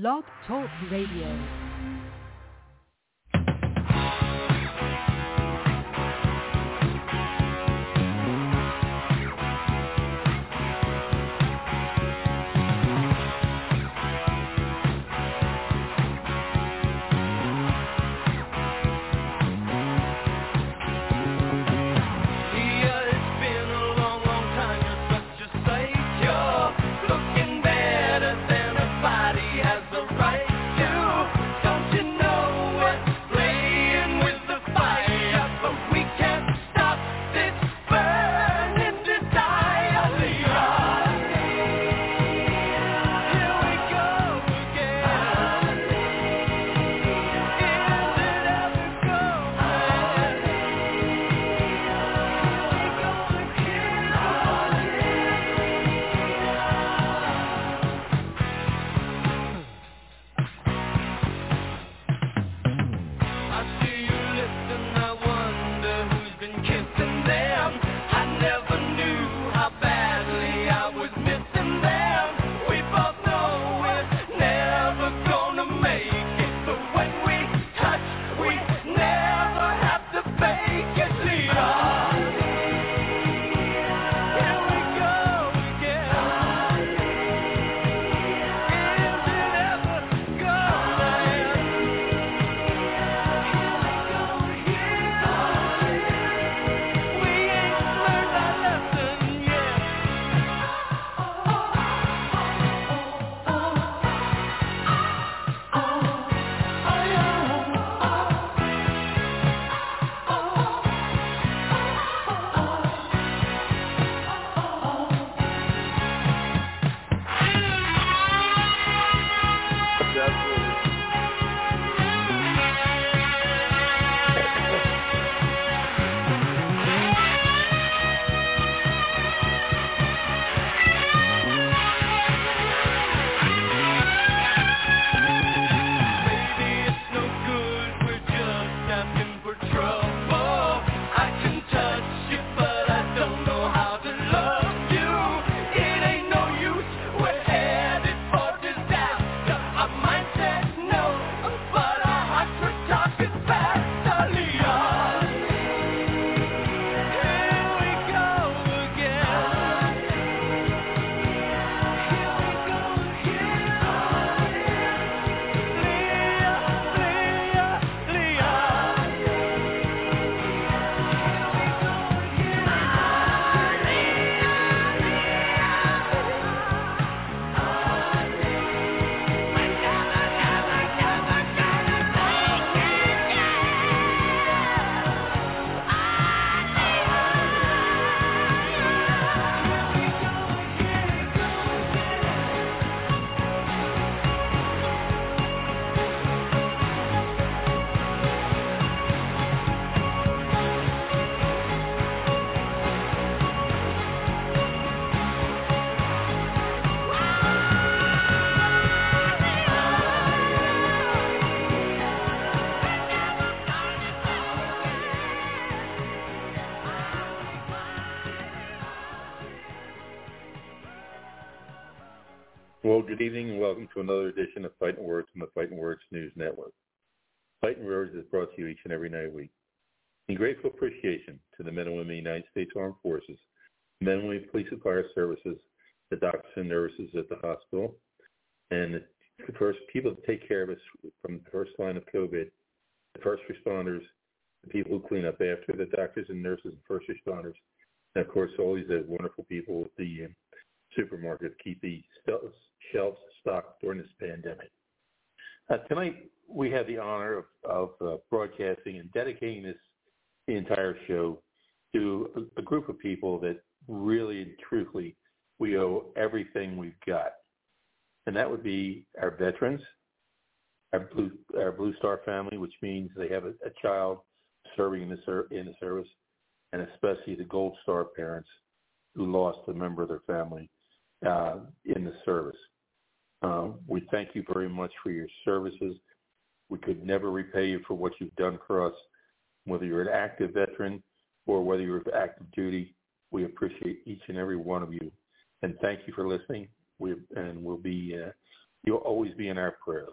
Blog Talk Radio. Good evening and welcome to another edition of Fighting Words from the Fighting Words News Network. Fighting Words is brought to you each and every night of week. In grateful appreciation to the men and women of the United States Armed Forces, men and women police and fire services, the doctors and nurses at the hospital, and the first people that take care of us from the first line of COVID, the first responders, the people who clean up after the doctors and nurses and first responders, and of course all these wonderful people at the uh, supermarket keep the shelves stocked during this pandemic. Uh, tonight we have the honor of, of uh, broadcasting and dedicating this the entire show to a, a group of people that really and truthfully we owe everything we've got, and that would be our veterans, our blue our Blue Star family, which means they have a, a child serving in the ser- in the service, and especially the Gold Star parents who lost a member of their family uh, in the service. Uh, we thank you very much for your services. We could never repay you for what you've done for us, whether you're an active veteran or whether you're active duty. We appreciate each and every one of you, and thank you for listening. We and we'll be uh, You'll always be in our prayers.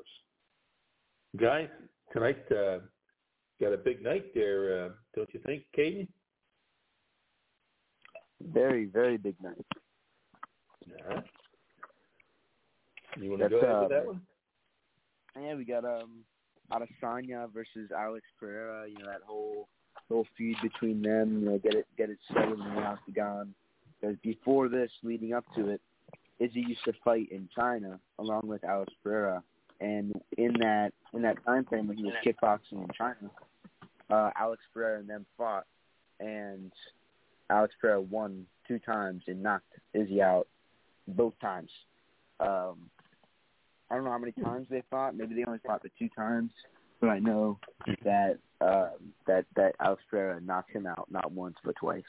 Guys, tonight uh, got a big night there, uh, don't you think, Kayden? Very, very big night. Yeah. You want to go ahead uh, with that one? Yeah, we got um Adesanya versus Alex Pereira. You know that whole whole feud between them. You know, get it get it settled in the octagon. Because before this, leading up to it, Izzy used to fight in China along with Alex Pereira, and in that in that time frame when he was kickboxing in China, uh, Alex Pereira and them fought, and Alex Pereira won two times and knocked Izzy out both times. Um, I don't know how many times they fought. Maybe they only fought the two times, but I know that uh, that that Alex Pereira knocked him out not once but twice.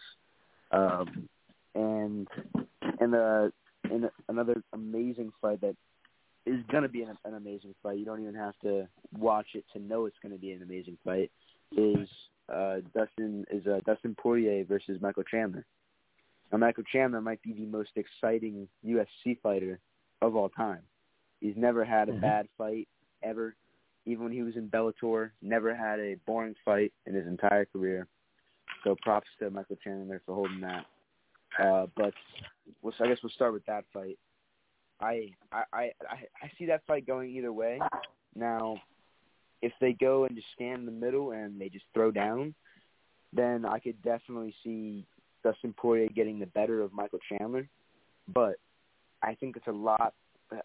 Um, and and the in another amazing fight that is going to be an, an amazing fight. You don't even have to watch it to know it's going to be an amazing fight. Is uh, Dustin is uh, Dustin Poirier versus Michael Chandler. Now, Michael Chandler might be the most exciting UFC fighter of all time. He's never had a Mhm. bad fight ever. Even when he was in Bellator, never had a boring fight in his entire career. So props to Michael Chandler for holding that. Uh, but we'll, I guess we'll start with that fight. I, I I I I see that fight going either way. Now, if they go and just stand in the middle and they just throw down, then I could definitely see Dustin Poirier getting the better of Michael Chandler. But I think it's a lot.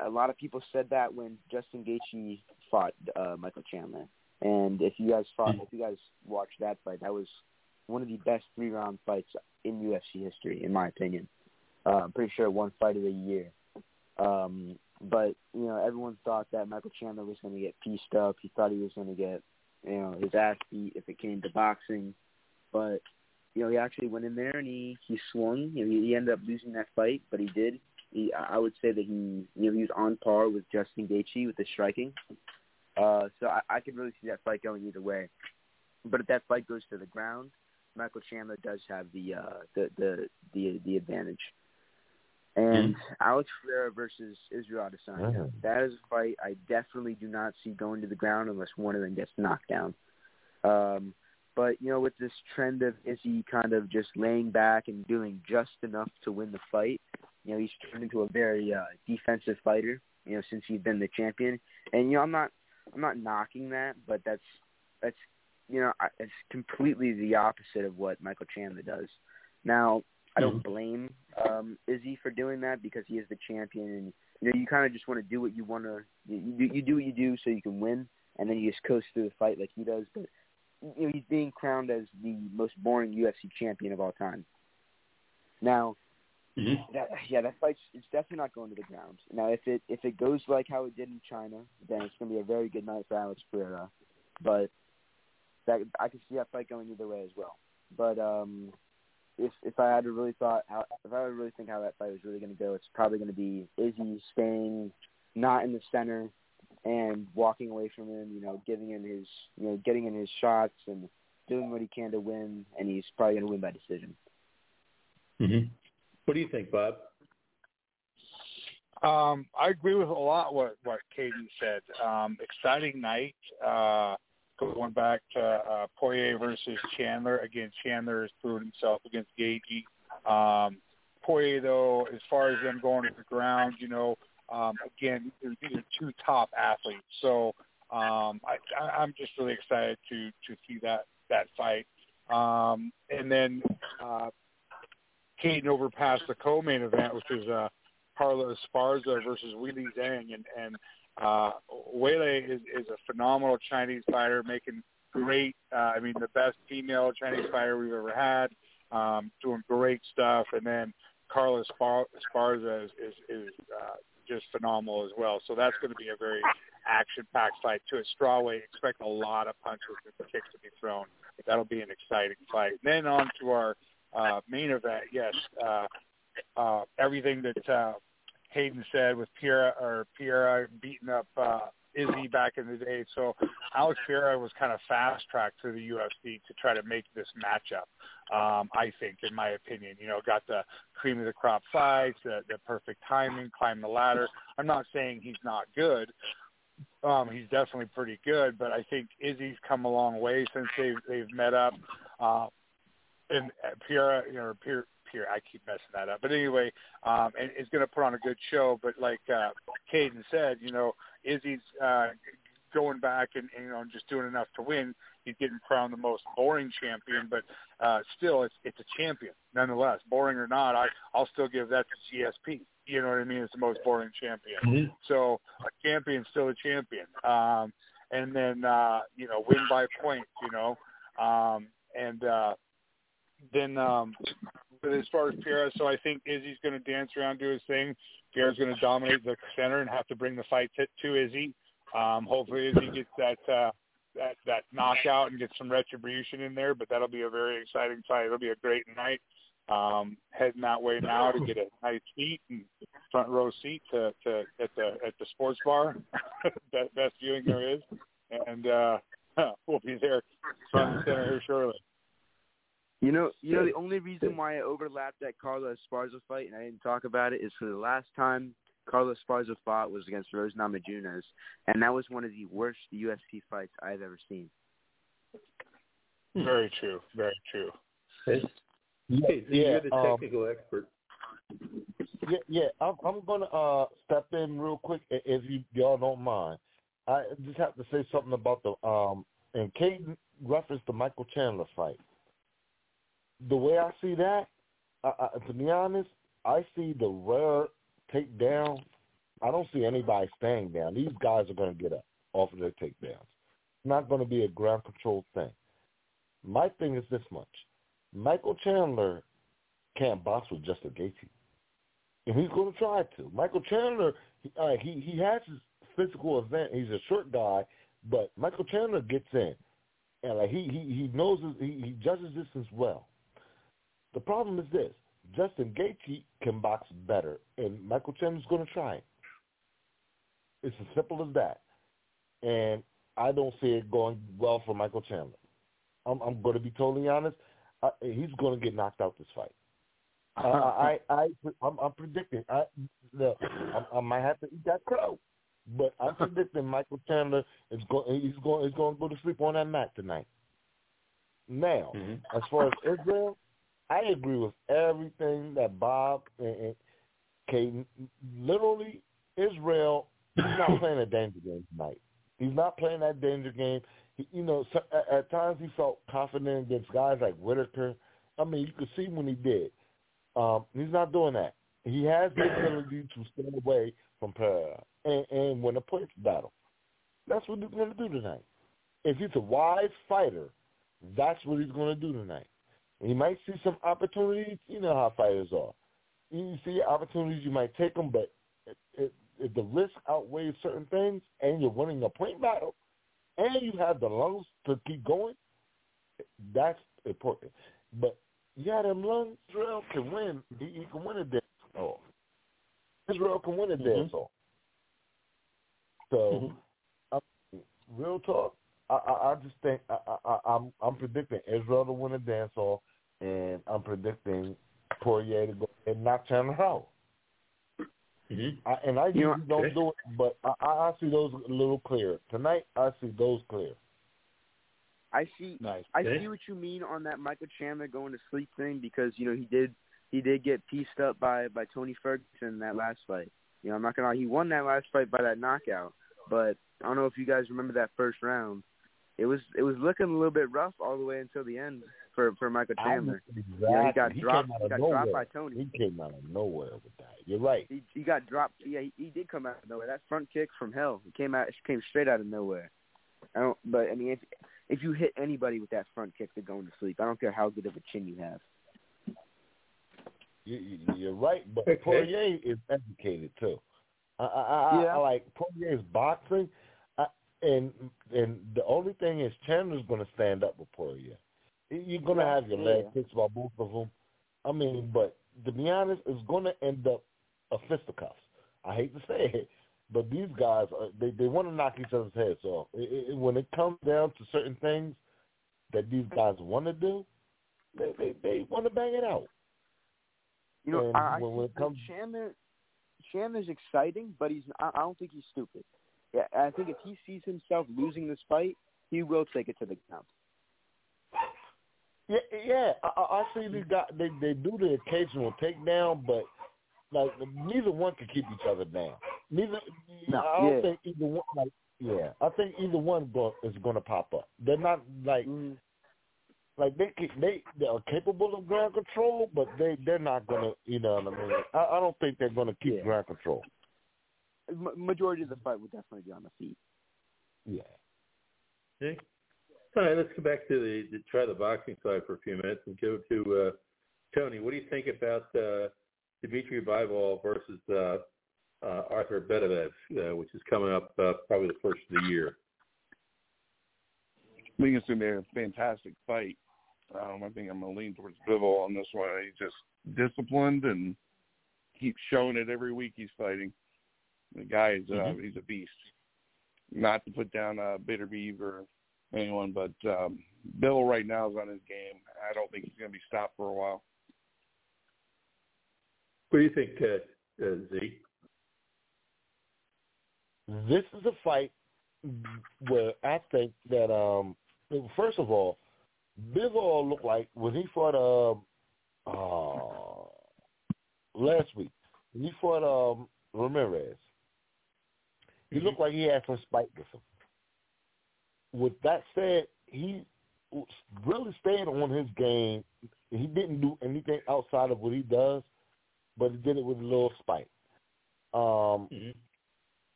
A lot of people said that when Justin Gaethje fought uh, Michael Chandler, and if you guys fought, if you guys watched that fight, that was one of the best three round fights in UFC history, in my opinion. Uh, I'm pretty sure one fight of the year. Um, but you know, everyone thought that Michael Chandler was going to get pieced up. He thought he was going to get you know his ass beat if it came to boxing. But you know, he actually went in there and he he swung. You know, he, he ended up losing that fight, but he did. He, I would say that he, you know, he was on par with Justin Gaethje with the striking. Uh, so I, I could really see that fight going either way. But if that fight goes to the ground, Michael Chandler does have the uh, the, the the the advantage. And Alex Pereira versus Israel Adesanya. Mhm. That is a fight I definitely do not see going to the ground unless one of them gets knocked down. Um, but you know, with this trend of Izzy kind of just laying back and doing just enough to win the fight, you know, he's turned into a very uh, defensive fighter. You know, since he's been the champion, and you know, I'm not, I'm not knocking that, but that's, that's, you know, I- it's completely the opposite of what Michael Chandler does. Now, I don't blame um, Izzy for doing that because he is the champion, and you know, you kind of just want to do what you want to, you, you, you do what you do so you can win, and then you just coast through the fight like he does. But you know, he's being crowned as the most boring UFC champion of all time. Now, Mhm. that, yeah, that fight's it's definitely not going to the ground. Now, if it if it goes like how it did in China, then it's going to be a very good night for Alex Pereira. But that I can see that fight going either way as well. But um, if if I had to really thought how if I had to really think how that fight was really going to go, it's probably going to be Izzy staying not in the center and walking away from him. You know, giving him his you know getting in his shots and doing what he can to win, and he's probably going to win by decision. Mhm. What do you think, Bob? Um, I agree with a lot what what Katie said. Um, exciting night. Uh, going back to uh, Poirier versus Chandler. Again, Chandler has proven himself against Gaethje. Um, Poirier, though, as far as them going to the ground, you know, um, again, these are two top athletes. So um, I, I'm just really excited to to see that that fight. Um, and then uh, Kayden overpassed the co-main event, which is uh, Carlos Esparza versus Weili Zhang, and and uh, Weili is is a phenomenal Chinese fighter, making great. Uh, I mean, the best female Chinese fighter we've ever had, um, doing great stuff. And then Carlos Spar- Esparza is is, is uh, just phenomenal as well. So that's going to be a very action-packed fight too. At strawweight, expect a lot of punches and kicks to be thrown. That'll be an exciting fight. then on to our uh, main event. Yes, uh, uh, everything that uh, Hayden said with Pierre or Pierre beating up uh, Izzy back in the day. So Alex Pereira was kind of fast tracked through the UFC to try to make this matchup. Um, I think, in my opinion, you know, got the cream of the crop fights, the, the perfect timing, climbed the ladder. I'm not saying he's not good. Um, he's definitely pretty good, but I think Izzy's come a long way since they've they've met up. Uh, and Pierre, you know, Pierre, Pierre, I keep messing that up. But anyway, um, and is going to put on a good show. But like uh, Kayden said, you know, Izzy's uh, going back and, and you know just doing enough to win. He's getting crowned the most boring champion, but uh, still, it's it's a champion nonetheless. Boring or not, I I'll still give that to GSP. You know what I mean? It's the most boring champion. Mm-hmm. So a champion's still a champion. Um, and then uh, you know win by points. You know, um, and uh, then um, as far as Pierre, so I think Izzy's going to dance around, do his thing. Pierre's going to dominate the center and have to bring the fight to, to Izzy. Um, hopefully, Izzy gets that uh, that that knockout and gets some retribution in there. But that'll be a very exciting fight. It'll be a great night. Um, heading that way now to get a nice seat and front row seat to, to at the at the sports bar. best, best viewing there is, and uh, we'll be there front and center here shortly. You know, you know the only reason why I overlapped that Carlos Esparza fight and I didn't talk about it is for the last time Carlos Esparza fought was against Rose Namajunas, and that was one of the worst UFC fights I've ever seen. Very true. Very true. Hey, Yeah, hey, yeah, you're the um, technical expert. Yeah, yeah. I'm, I'm gonna uh, step in real quick if you y'all don't mind. I just have to say something about the um and Kayden referenced the Michael Chandler fight. The way I see that, I, I, to be honest, I see the rare takedown. I don't see anybody staying down. These guys are going to get up off of their takedowns. It's not going to be a ground control thing. My thing is this much: Michael Chandler can't box with Justin Gaethje and he's going to try to. Michael Chandler, he, uh, he he has his physical event. He's a short guy, but Michael Chandler gets in, and like he he he knows his, he he judges distance well. The problem is this: Justin Gaethje can box better, and Michael Chandler's going to try it. It's as simple as that, and I don't see it going well for Michael Chandler. I'm I'm going to be totally honest. I, he's going to get knocked out this fight. Uh, I, I, I'm, I'm predicting. I, the, I, I might have to eat that crow, but I'm predicting Michael Chandler is going. He's going. He's going to go to sleep on that mat tonight. Now, Mhm. as far as Israel, I agree with everything that Bob and, and Kayden. Literally, Israel. He's not playing a danger game tonight. He's not playing that danger game. He, you know, so, at, at times he felt confident against guys like Whitaker. I mean, you could see when he did. Um, he's not doing that. He has the ability to stay away from Pereira and, and win a points battle. That's what he's going to do tonight. If he's a wise fighter, that's what he's going to do tonight. He might see some opportunities. You know how fighters are. You see opportunities, you might take them, but if, if, if the risk outweighs certain things and you're winning a point battle and you have the lungs to keep going, that's important. But yeah, them lungs, Israel can win. He, he can win a dance off. Israel can win a mm-hmm. dance off. So, mm-hmm. I, real talk, I, I, I just think I, I, I'm I'm predicting Israel to win a dance off, and I'm predicting Poirier to go and knock Chandler out. Mhm. I, and I You know- don't do it, but I, I I see those a little clearer tonight. I see those clear. I see. Nice. I see what you mean on that Michael Chandler going to sleep thing because you know he did he did get pieced up by by Tony Ferguson in that last fight. You know I'm not gonna lie, he won that last fight by that knockout, but I don't know if you guys remember that first round. It was it was looking a little bit rough all the way until the end for for Michael Chandler. Exactly. You know, he got He dropped. came out He of got nowhere. dropped by Tony. He came out of nowhere with that. You're right. He he got dropped. Yeah, he, he did come out of nowhere. That front kick from hell. He came out. It came straight out of nowhere. I don't. But I mean, if if you hit anybody with that front kick, they're going to sleep. I don't care how good of a chin you have. You, you, you're right, but Okay. Poirier is educated too. I, I, I, Yeah. I like Poirier's boxing, I, and and the only thing is Chandler's going to stand up with Poirier. You're going to have your leg kicked by both of them. I mean, but to be honest, it's going to end up a fisticuffs. I hate to say it, But these guys, uh, they they want to knock each other's heads off. It, it, when it comes down to certain things that these guys want to do, they they, they want to bang it out. You know, And I, I when- when it comes- Chandler, Chandler's exciting, but he's I, I don't think he's stupid. Yeah, I think if he sees himself losing this fight, he will take it to the ground. Yeah, yeah. I, I I see these guys. They they do the occasional takedown, but like neither one can keep each other down. Neither. No, I don't yeah. think either one. Like, yeah, I think either one go, is going to pop up. They're not like Mm-hmm. like they can, they they are capable of ground control, but they they're not going to. You know what I mean? I, I don't think they're going to keep Yeah. ground control. Ma- majority of the fight would definitely be on the feet. Yeah. Okay. All right, let's go back to the, the try the boxing side for a few minutes and go to uh, Tony. What do you think about uh, Dimitri Bivol versus uh, uh, Arthur Beterbiev, uh, which is coming up uh, probably the first of the year? I think it's going to be a fantastic fight. Um, I think I'm going to lean towards Bivol on this one. He's just disciplined and keeps showing it every week he's fighting. The guy is uh, Mhm. he's a beast. Not to put down uh, Beterbiev or anyone, but um, Bill right now is on his game. I don't think he's going to be stopped for a while. What do you think, uh, uh, Z? This is a fight where I think that um first of all, Bivol looked like when he fought um uh, last week. When he fought um Ramirez. He looked like he had some spite with him. With that said, he really stayed on his game. He didn't do anything outside of what he does, but he did it with a little spite. Um,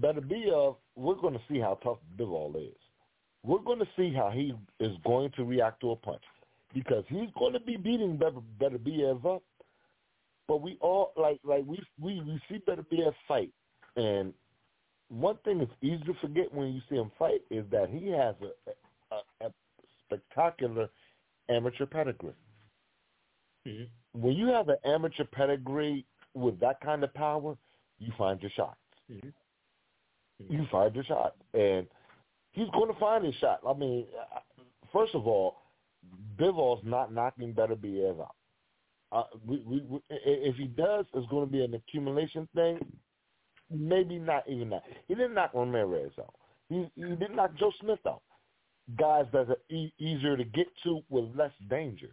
Beterbiev we're going to see how tough Bivol is. We're going to see how he is going to react to a punch because he's going to be beating Better Beterbiev up. But we all like like we we we see Beterbiev fight, and one thing that's easy to forget when you see him fight is that he has a a, a spectacular amateur pedigree. Mm-hmm. When you have an amateur pedigree with that kind of power, you find your shots. Mhm. You find your shot, and he's going to find his shot. I mean, uh, first of all, Bivol's not knocking Beterbiev out. Uh, we, we, we, if he does, it's going to be an accumulation thing. Maybe not even that. He didn't knock Ramirez out. He, he didn't knock Joe Smith out. Guys that are e- easier to get to with less danger.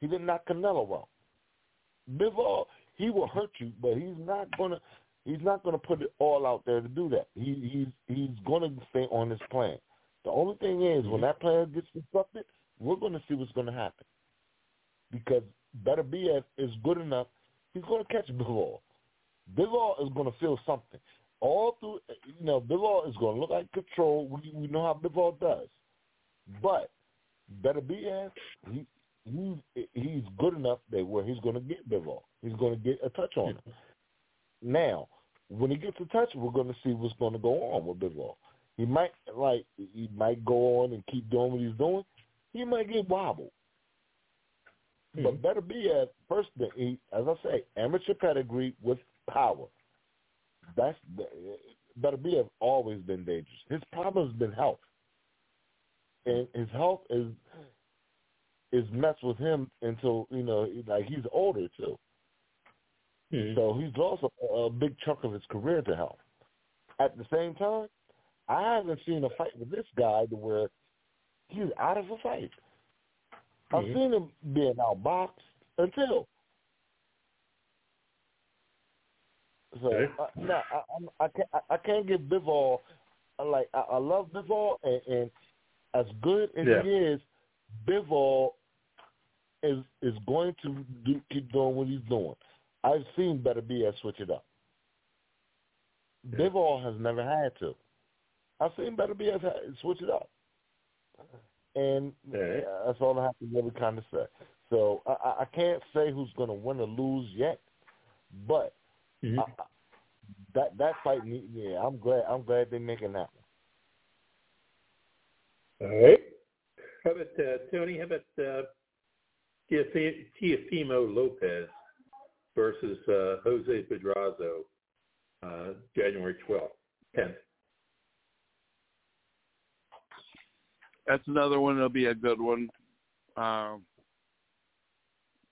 He didn't knock Canelo out. Bivol, he will hurt you, but he's not gonna he's not gonna put it all out there to do that. He he's he's gonna stay on his plan. The only thing is when that plan gets disrupted, we're gonna see what's gonna happen. Because Beterbiev is good enough, he's gonna catch Bivol. Bivol is gonna feel something. All through you know, Bivol is gonna look like control. We we know how Bivol does. But Better be BF, he he's he's good enough that where he's going to get Bivol. He's going to get a touch on him. Now, when he gets a touch, we're going to see what's going to go on with Bivol. He might like he might go on and keep doing what he's doing. He might get wobbled. But hmm. better be at first. thing, He, as I say, amateur pedigree with power. That's better be have always been dangerous. His problem has been health, and his health is is messed with him until you know, like he's older too. Mhm. So he's lost a, a big chunk of his career to health. At the same time, I haven't seen a fight with this guy to where he's out of a fight. I've Mhm. seen him being outboxed until. So Okay. uh, no, I, I'm- I can't. I, I can't give Bivol like I, I love Bivol, and, and as good as Yeah. he is, Bivol is is going to do, keep doing what he's doing. I've seen Beterbiev switch it up. Yeah. Bivol has never had to. I've seen Beterbiev switch it up, and Yeah. that's all I have to really kind of say. So I, I- I can't say who's going to win or lose yet, but Mhm. I, I- that that fight, need- yeah, I'm glad. I'm glad they're making that one. All right. How about uh, Tony? How about uh, Teofimo Lopez versus uh, Jose Pedraza? uh, January 12th, 10th. That's another one that'll be a good one. Um,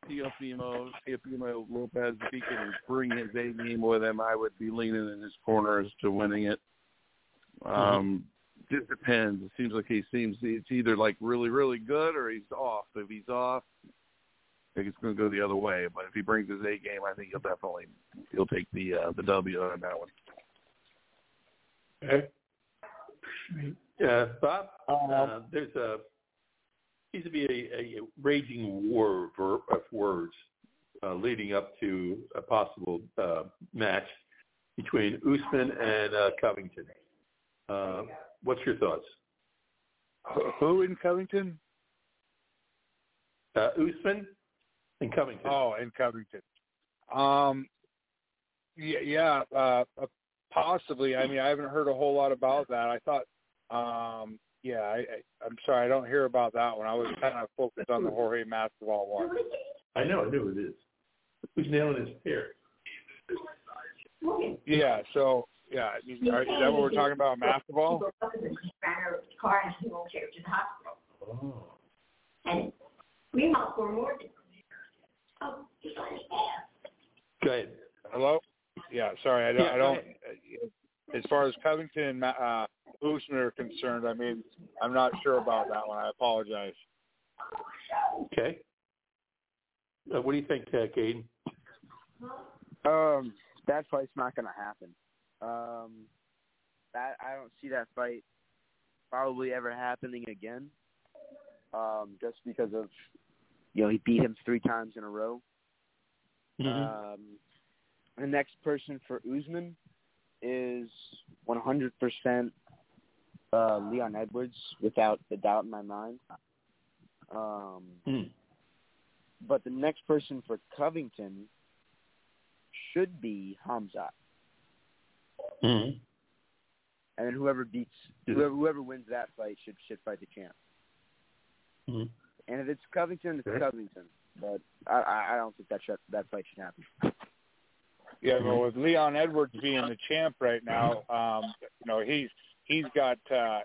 Teofimo, Teofimo Lopez, if he can bring his A game with him, I would be leaning in his corner as to winning it. Um, Just depends. It seems like he seems it's either like really, really good or he's off. If he's off, I think it's going to go the other way. But if he brings his A game, I think he'll definitely he'll take the uh, the W on that one. Okay. Uh, Bob, uh, there's a seems to be a, a raging war of, words uh, leading up to a possible uh, match between Usman and uh, Covington. Uh, what's your thoughts? Who in Covington? Uh, Usman and Covington. Oh, in Covington. Um, yeah, yeah, uh, possibly. I mean, I haven't heard a whole lot about that. I thought, um, yeah, I, I, I'm sorry, I don't hear about that one. I was kind of focused on the Jorge Masvidal one. I know, I knew it is. Who's nailing his hair? Yeah, so yeah, is that what we're talking about, Masvidal? car and he won't carry to the hospital. Oh. And meanwhile, for more oh, he's on his ass. Go ahead. Hello. Yeah, sorry, I don't. Yeah, I don't as far as Covington and uh, Usman are concerned, I mean, I'm not sure about that one. I apologize. Okay. Uh, what do you think, uh, Kayden? Um, that fight's not going to happen. Um, that I don't see that fight probably ever happening again. Um, just because of you know he beat him three times in a row. Um, the next person for Usman is 100% uh, Leon Edwards, without a doubt in my mind. Um, Hmm. but the next person for Covington should be Khamzat, Mm-hmm. and then whoever beats whoever whoever wins that fight should should fight the champ. Mhm. And if it's Covington, it's Okay. Covington. But I I I don't think that should, that fight should happen. Yeah, well, with Leon Edwards being the champ right now, um, you know he's he's got uh,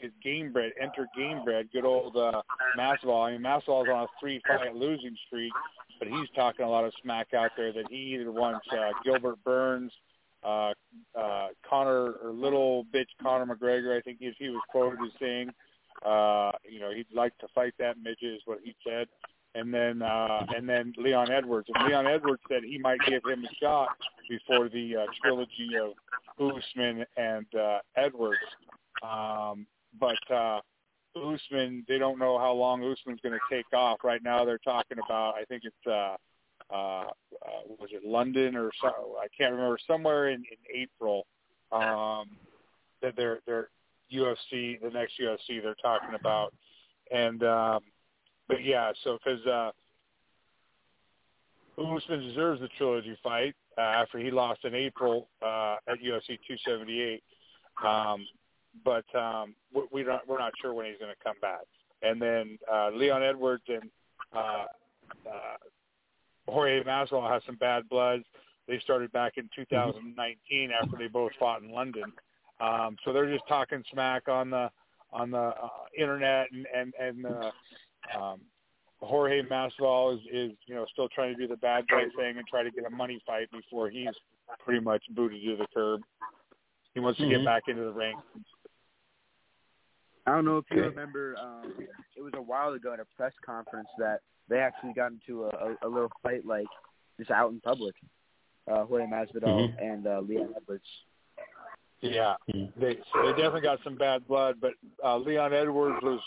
his Gamebred, enter Gamebred, good old uh, Masvidal. I mean, Masvidal's on a three fight losing streak, but he's talking a lot of smack out there that he either wants uh, Gilbert Burns, uh, uh, Conor or little bitch Conor McGregor. I think he, he was quoted as saying, uh, you know, he'd like to fight that midget is what he said. And then uh, and then Leon Edwards. And Leon Edwards said he might give him a shot before the uh, trilogy of Usman and uh, Edwards. Um, but uh, Usman, they don't know how long Usman's going to take off. Right now, they're talking about. I think it's uh, uh, uh, was it London or so, I can't remember somewhere in, in April um, that they're they're UFC the next UFC they're talking about. And um, but yeah, so because uh, Usman deserves the trilogy fight uh, after he lost in April uh, at UFC 278. Um, but um, we, we don't, we're not sure when he's going to come back. And then uh, Leon Edwards and uh, uh, Jorge Masvidal have some bad blood. They started back in 2019 after they both fought in London. Um, so they're just talking smack on the on the uh, internet, and and and uh, um, Jorge Masvidal is, is you know still trying to do the bad boy thing and try to get a money fight before he's pretty much booted to the curb. He wants to Mhm. get back into the ring. I don't know if you remember. Um, it was a while ago at a press conference that they actually got into a, a, a little fight, like just out in public. Uh, Jorge Masvidal Mhm. and uh, Leon Edwards. Yeah, Mhm. they they definitely got some bad blood, but uh, Leon Edwards was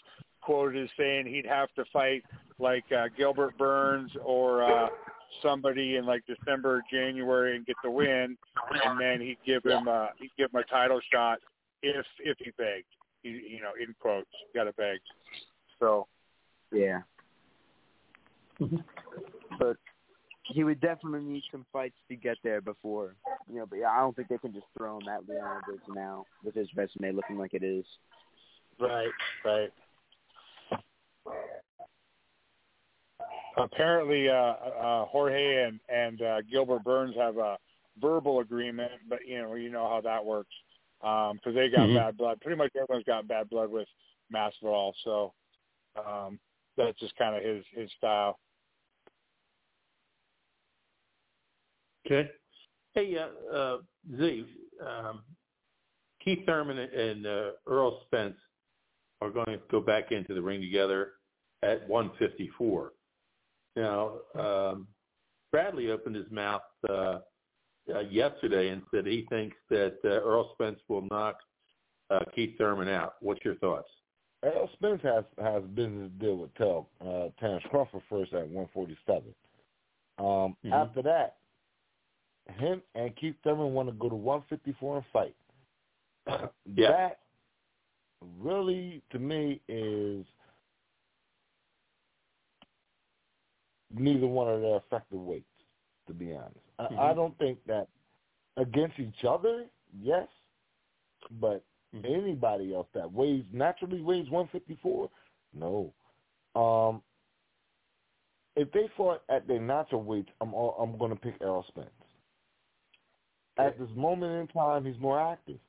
quoted as saying he'd have to fight like uh, Gilbert Burns or uh, somebody in like December, or January, and get the win, and then he'd give him uh, he'd give him a title shot if if he begged. He, you know, in quotes, got to beg. So Yeah. Mhm. But he would definitely need some fights to get there before, you know. But yeah, I don't think they can just throw him at Leon Edwards now with his resume looking like it is. Right, right. Apparently, uh, uh, Jorge and and uh, Gilbert Burns have a verbal agreement, but you know you know how that works because um, they got Mhm. bad blood. Pretty much everyone's got bad blood with Masvidal, so um, that's just kind of his his style. Okay. Hey, uh, uh, Z, um, Keith Thurman and uh, Errol Spence are going to go back into the ring together at 154. Now, um, Bradley opened his mouth uh, uh, yesterday and said he thinks that uh, Errol Spence will knock uh, Keith Thurman out. What's your thoughts? Errol Spence has has business to deal with Tel, uh, Terrence Crawford first at 147. Um, Mhm. After that, him and Keith Thurman want to go to 154 and fight. Yeah. That really, to me, is neither one of their effective weights. To be honest, I, I Mhm. don't think that against each other, yes, but Mhm. anybody else that weighs naturally weighs 154, no. Um, if they fought at their natural weights, I'm all, I'm going to pick Errol Spence. At this moment in time, he's more active,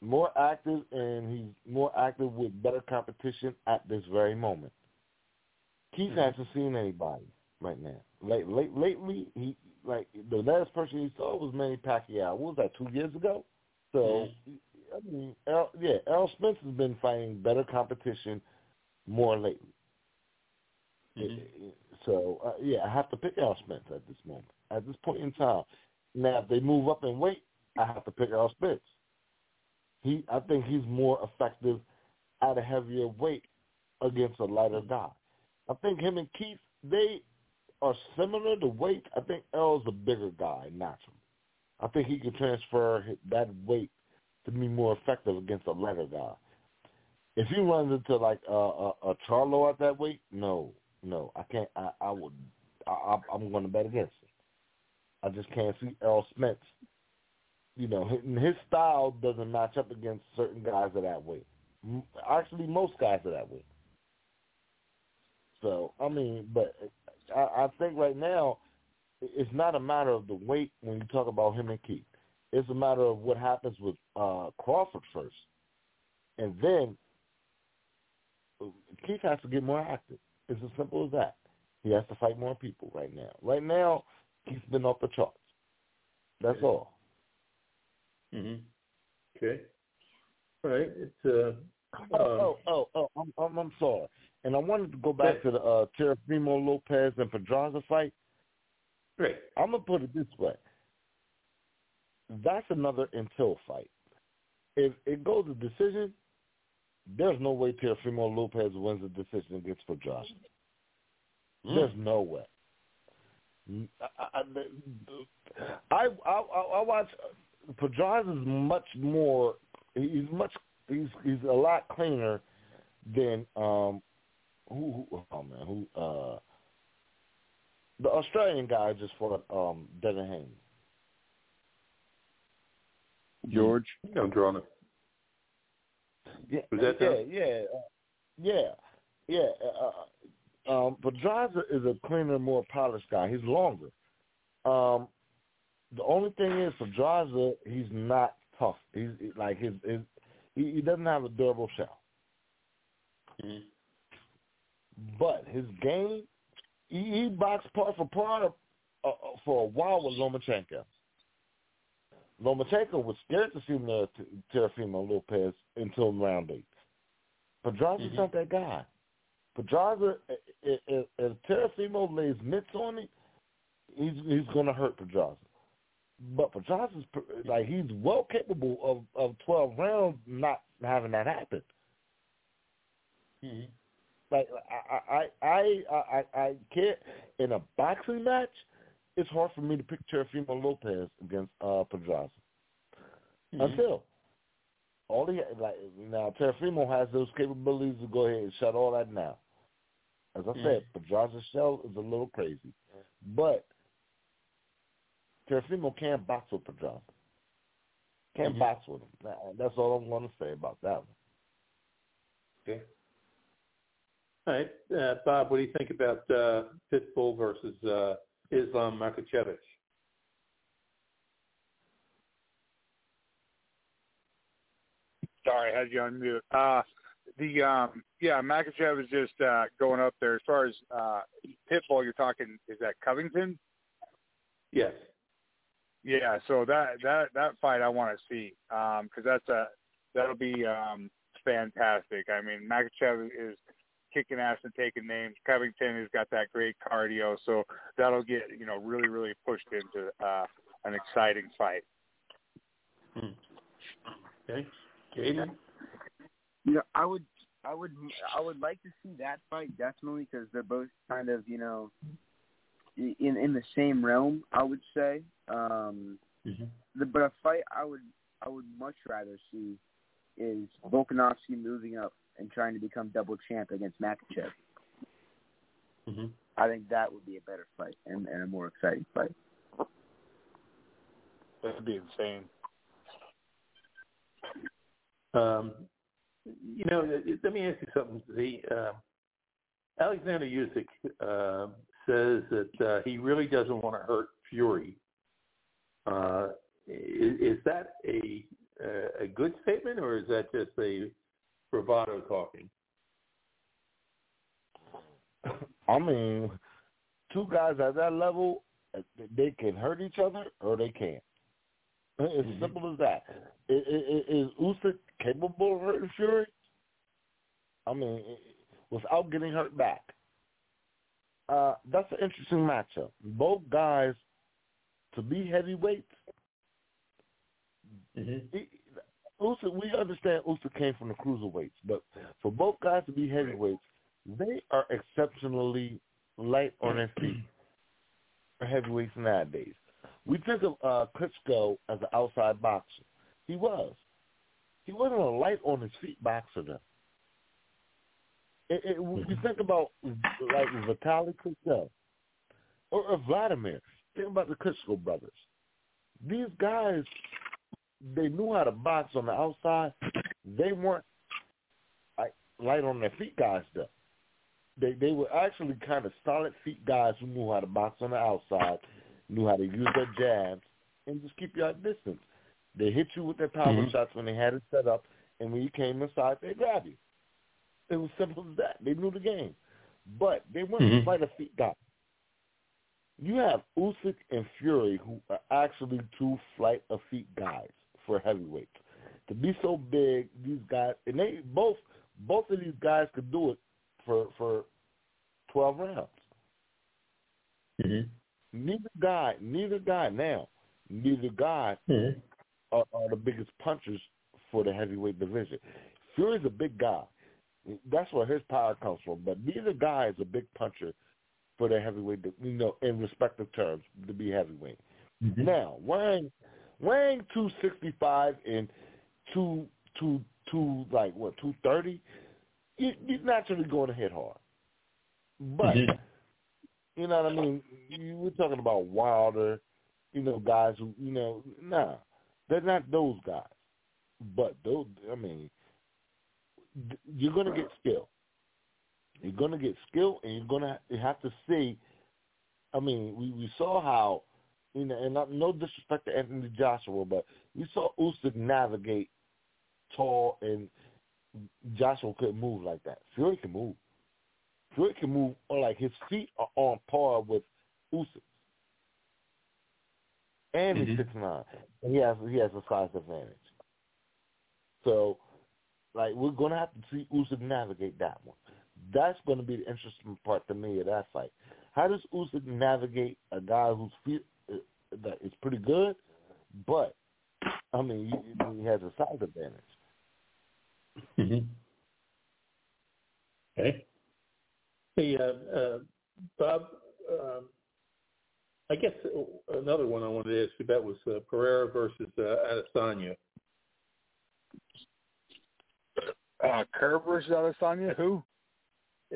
more active, and he's more active with better competition at this very moment. Keith Mhm. hasn't seen anybody right now. Late, late, lately, he like the last person he saw was Manny Pacquiao. What was that? Two years ago. So, I mean, Errol, yeah, Errol Spence has been fighting better competition more lately. Mhm. So, uh, yeah, I have to pick Errol Spence at this moment, at this point in time. Now, if they move up in weight, I have to pick Errol Spence. He, I think he's more effective at a heavier weight against a lighter guy. I think him and Keith, they are similar to weight. I think Errol's a bigger guy naturally. I think he can transfer that weight to be more effective against a lighter guy. If he runs into like a, a, a Charlo at that weight, no, no, I can't. I, I would. I, I'm going to bet against it. I just can't see Errol Spence. You know, his, his style doesn't match up against certain guys of that weight. Actually, most guys of that weight. So I mean, but I, I think right now it's not a matter of the weight when you talk about him and Keith. It's a matter of what happens with uh, Crawford first, and then Keith has to get more active. It's as simple as that. He has to fight more people right now. Right now, Keith's been off the charts. That's all. Mhm. Okay. All right. It's uh. Oh, Um, oh, oh, oh, I'm, I'm, I'm sorry. And I wanted to go back Okay. to the uh, Teofimo Lopez and Pedraza fight. Great. I'm gonna put it this way. That's another until fight. If it goes to decision, there's no way Teofimo Lopez wins the decision against Pedraza. Hmm. There's no way. I I, I, I, I watch Pedraza's much more. He's much. He's he's a lot cleaner than um. Who, who oh man who uh the Australian guy just fought um Devin Haney. George. I'm drawing it. Yeah, Was that yeah, them? yeah, uh, yeah, yeah. Uh, um, Pedraza is a cleaner, more polished guy. He's longer. Um, the only thing is for Pedraza, he's not tough. He's like his, his he, he doesn't have a durable shell. Mhm. But his game, he, he boxed part for part uh, uh, for a while with Lomachenko. Lomachenko was scared to see Ter- Teofimo Lopez until round eight. Pedraza's Mhm. not that guy. Pedraza, i- i- if, if Teofimo lays mitts on it, he's he's going to hurt Pedraza. But pr- like he's well capable of of twelve rounds not having that happen. Mhm. Like I I I I I, can't in a boxing match. It's hard for me to pick Teofimo Lopez against uh Pedraza Mhm. until all he like now Teofimo has those capabilities to go ahead and shut all that down. As I said, Pedraza's shell is a little crazy, but Teofimo can't box with Pedraza. Can't mm-hmm. box with him. That's all I'm going to say about that one. Okay. All right, uh, Bob, what do you think about uh, Pitbull versus uh, Islam Makachevic? Sorry, I had you on mute. Uh, the um, yeah, Makhachev is just uh, going up there. As far as uh, Pitbull, you're talking is that Covington? Yes. Yeah, so that that that fight I want to see because that's a that'll be um, fantastic. I mean, Makhachev is kicking ass and taking names. Covington has got that great cardio, so that'll get you know really really pushed into uh, an exciting fight. Hmm. Okay. Jaden? You know, I would, I would, I would like to see that fight definitely because they're both kind of, you know, in in the same realm. I would say, um, Mm-hmm. the, but a fight I would, I would much rather see is Volkanovski moving up and trying to become double champ against Makhachev. Mm-hmm. I think that would be a better fight and, and a more exciting fight. That'd be insane. Um, you know, let me ask you something. The uh, Alexander Usyk uh, says that uh, he really doesn't want to hurt Fury. Uh, is, is that a a good statement, or is that just a bravado talking? I mean, two guys at that level, they can hurt each other or they can't. It's Mhm. simple as that. I- I- Is Usyk capable of hurting Fury? I mean, without getting hurt back. Uh, that's an interesting matchup. Both guys to be heavyweights. Mm-hmm. he- Usyk, we understand Usyk came from the cruiserweights, but for both guys to be heavyweights, they are exceptionally light on their feet for heavyweights nowadays. We think of uh, Klitschko as an outside boxer. He was. He wasn't a light on his feet boxer though. It, it, You think about like Vitaly Klitschko or, or Vladimir. Think about the Klitschko brothers. These guys, they knew how to box on the outside. They weren't like light on their feet guys though. They they were actually kind of solid feet guys who knew how to box on the outside, knew how to use their jabs, and just keep you at distance. They hit you with their power Mhm. shots when they had it set up, and when you came inside, they grab you. It was simple as that. They knew the game, but they weren't Mhm. light of feet guys. You have Usyk and Fury, who are actually two flight of feet guys for heavyweight. To be so big, these guys, and they both both of these guys could do it for for twelve rounds. Mm-hmm. Neither guy, neither guy now, neither guy Mm-hmm. are, are the biggest punchers for the heavyweight division. Fury's a big guy. That's where his power comes from. But neither guy is a big puncher for the heavyweight, you know, in respective terms to be heavyweight. Mm-hmm. Now, Wang, Wang, two sixty five and two two two like what two thirty, you, you're naturally going to hit hard. But Mhm. you know what I mean. You, we're talking about Wilder, you know, guys who you know, nah, they're not those guys. But those, I mean, you're going to get skill. You're going to get skill, and you're going to you have to see. I mean, we we saw how, you know, and not, no disrespect to Anthony Joshua, but we saw Usyk navigate tall, and Joshua couldn't move like that. Fury can move. Fury can move, or like his feet are on par with Usyk, and he's Mhm. six nine, and he has he has a size advantage. So, like, we're going to have to see Usyk navigate that one. That's going to be the interesting part to me of that fight. How does Usyk navigate a guy whose feet uh, that is pretty good, but I mean, he, he has a size advantage. Mm-hmm. Okay. Hey, uh, uh, Bob, um, I guess another one I wanted to ask you about was uh, Pereira versus uh, Adesanya. Uh, Kerr versus Adesanya. Who?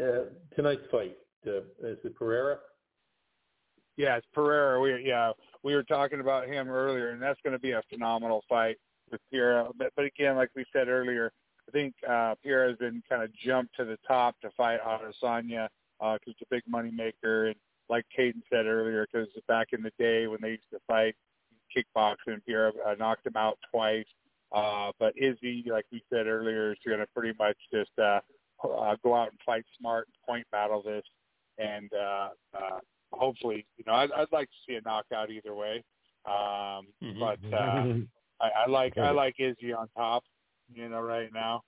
Uh, tonight's fight, uh, is it Pereira? Yeah, it's Pereira. We yeah we were talking about him earlier, and that's going to be a phenomenal fight with Pereira. But, but again, like we said earlier, I think uh, Pereira has been kind of jumped to the top to fight Adesanya because it's a big money maker, and like Kayden said earlier, because back in the day when they used to fight kickboxing, Pereira uh, knocked him out twice. Uh, but Izzy, like we said earlier, is going to pretty much just uh, uh, go out and fight smart, point battle this, and uh, uh, hopefully, you know, I'd, I'd like to see a knockout either way. Um, Mhm. But uh, I, I like I like Izzy on top, you know, right now.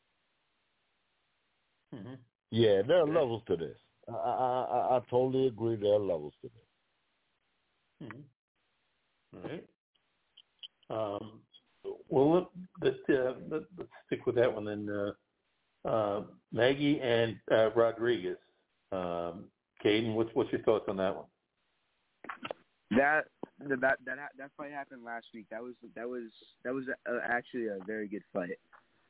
Mhm. Yeah, there are levels to this. I, I, I, I totally agree. There are levels to this. Mhm. All right. Um, well, let, let's, uh, let, let's stick with that one then. Uh, uh, Magny and uh, Rodriguez. Um, Kayden, what's what's your thoughts on that one? That that that that, fight happened last week. That was that was that was uh actually a very good fight.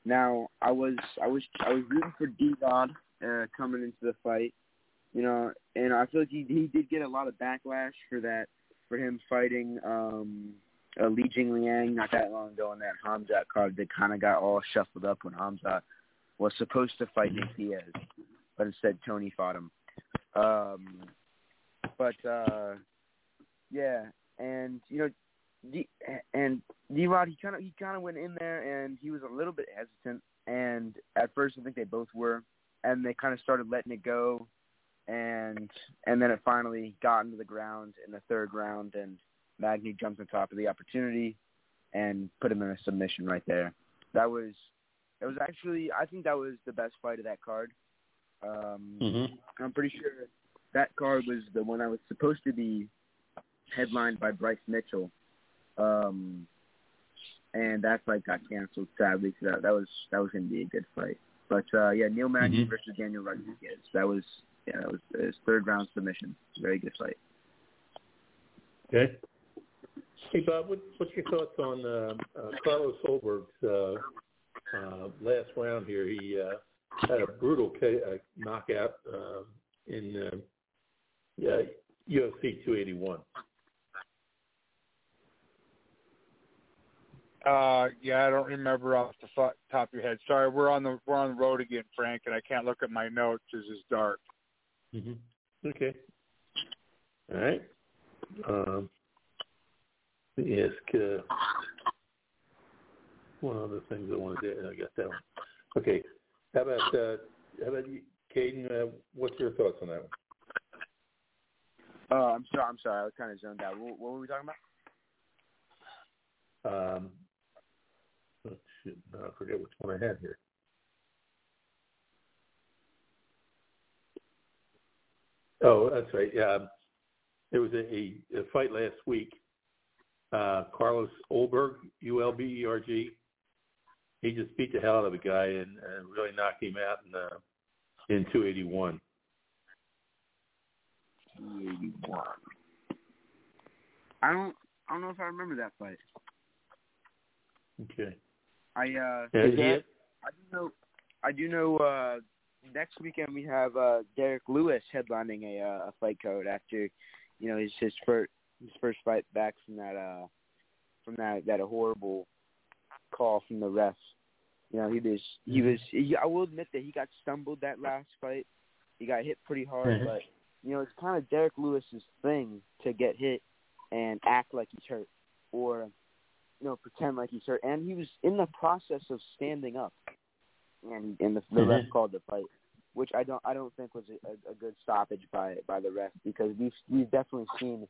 Now I was I was I was rooting for D Rod uh, coming into the fight, you know, and I feel like he he did get a lot of backlash for that for him fighting um uh, Li Jingliang not that long ago in that Khamzat card that kind of got all shuffled up when Khamzat was supposed to fight Nick Diaz, but instead Tony fought him. Um, but uh, yeah, and you know, D, and D Rod he kind of he kind of went in there and he was a little bit hesitant, and at first I think they both were, and they kind of started letting it go, and and then it finally got into the ground in the third round, and Magny jumped on top of the opportunity, and put him in a submission right there. That was that was actually I think that was the best fight of that card. Um, Mm-hmm. I'm pretty sure that card was the one that was supposed to be headlined by Bryce Mitchell, um, and that fight got canceled sadly. So that, that was that was going to be a good fight. But uh, yeah, Neil Magny Mhm. versus Daniel Rodriguez. That was yeah, that was his third round submission. Very good fight. Okay. Hey Bob, what, what's your thoughts on uh, uh, Carlos Ulberg's uh, uh, last round here? He uh, had a brutal K- uh, knockout uh, in uh, yeah, UFC 281. Uh, yeah, I don't remember off the top of your head. Sorry, we're on the we're on the road again, Frank, and I can't look at my notes as it's dark. Mm-hmm. Okay. All right. Um, let me ask uh, one other thing I wanted to. I got that one. Okay. How about uh, how about you, Kayden? Uh, what's your thoughts on that one? Uh, I'm sorry. I'm sorry. I was kind of zoned out. What, what were we talking about? Um, oh, shit, no, I forget which one I had here. Oh, that's right. Yeah, there was a, a, a fight last week. Uh, Carlos Ulberg, U L B E R G. He just beat the hell out of a guy and, and really knocked him out in uh, in 281. 281. I don't. I don't know if I remember that fight. Okay. I uh. Yeah, he I do know. I do know. Uh, next weekend we have uh, Derek Lewis headlining a, uh, a fight code after, you know, his his first his first fight back from that uh from that that horrible call from the refs. You know, he was he was. He, I will admit that he got stumbled that last fight. He got hit pretty hard, Mhm. but you know, it's kind of Derek Lewis's thing to get hit and act like he's hurt, or you know, pretend like he's hurt. And he was in the process of standing up, and and the, the Mhm. ref called the fight, which I don't I don't think was a, a, a good stoppage by by the ref because we've we've definitely seen,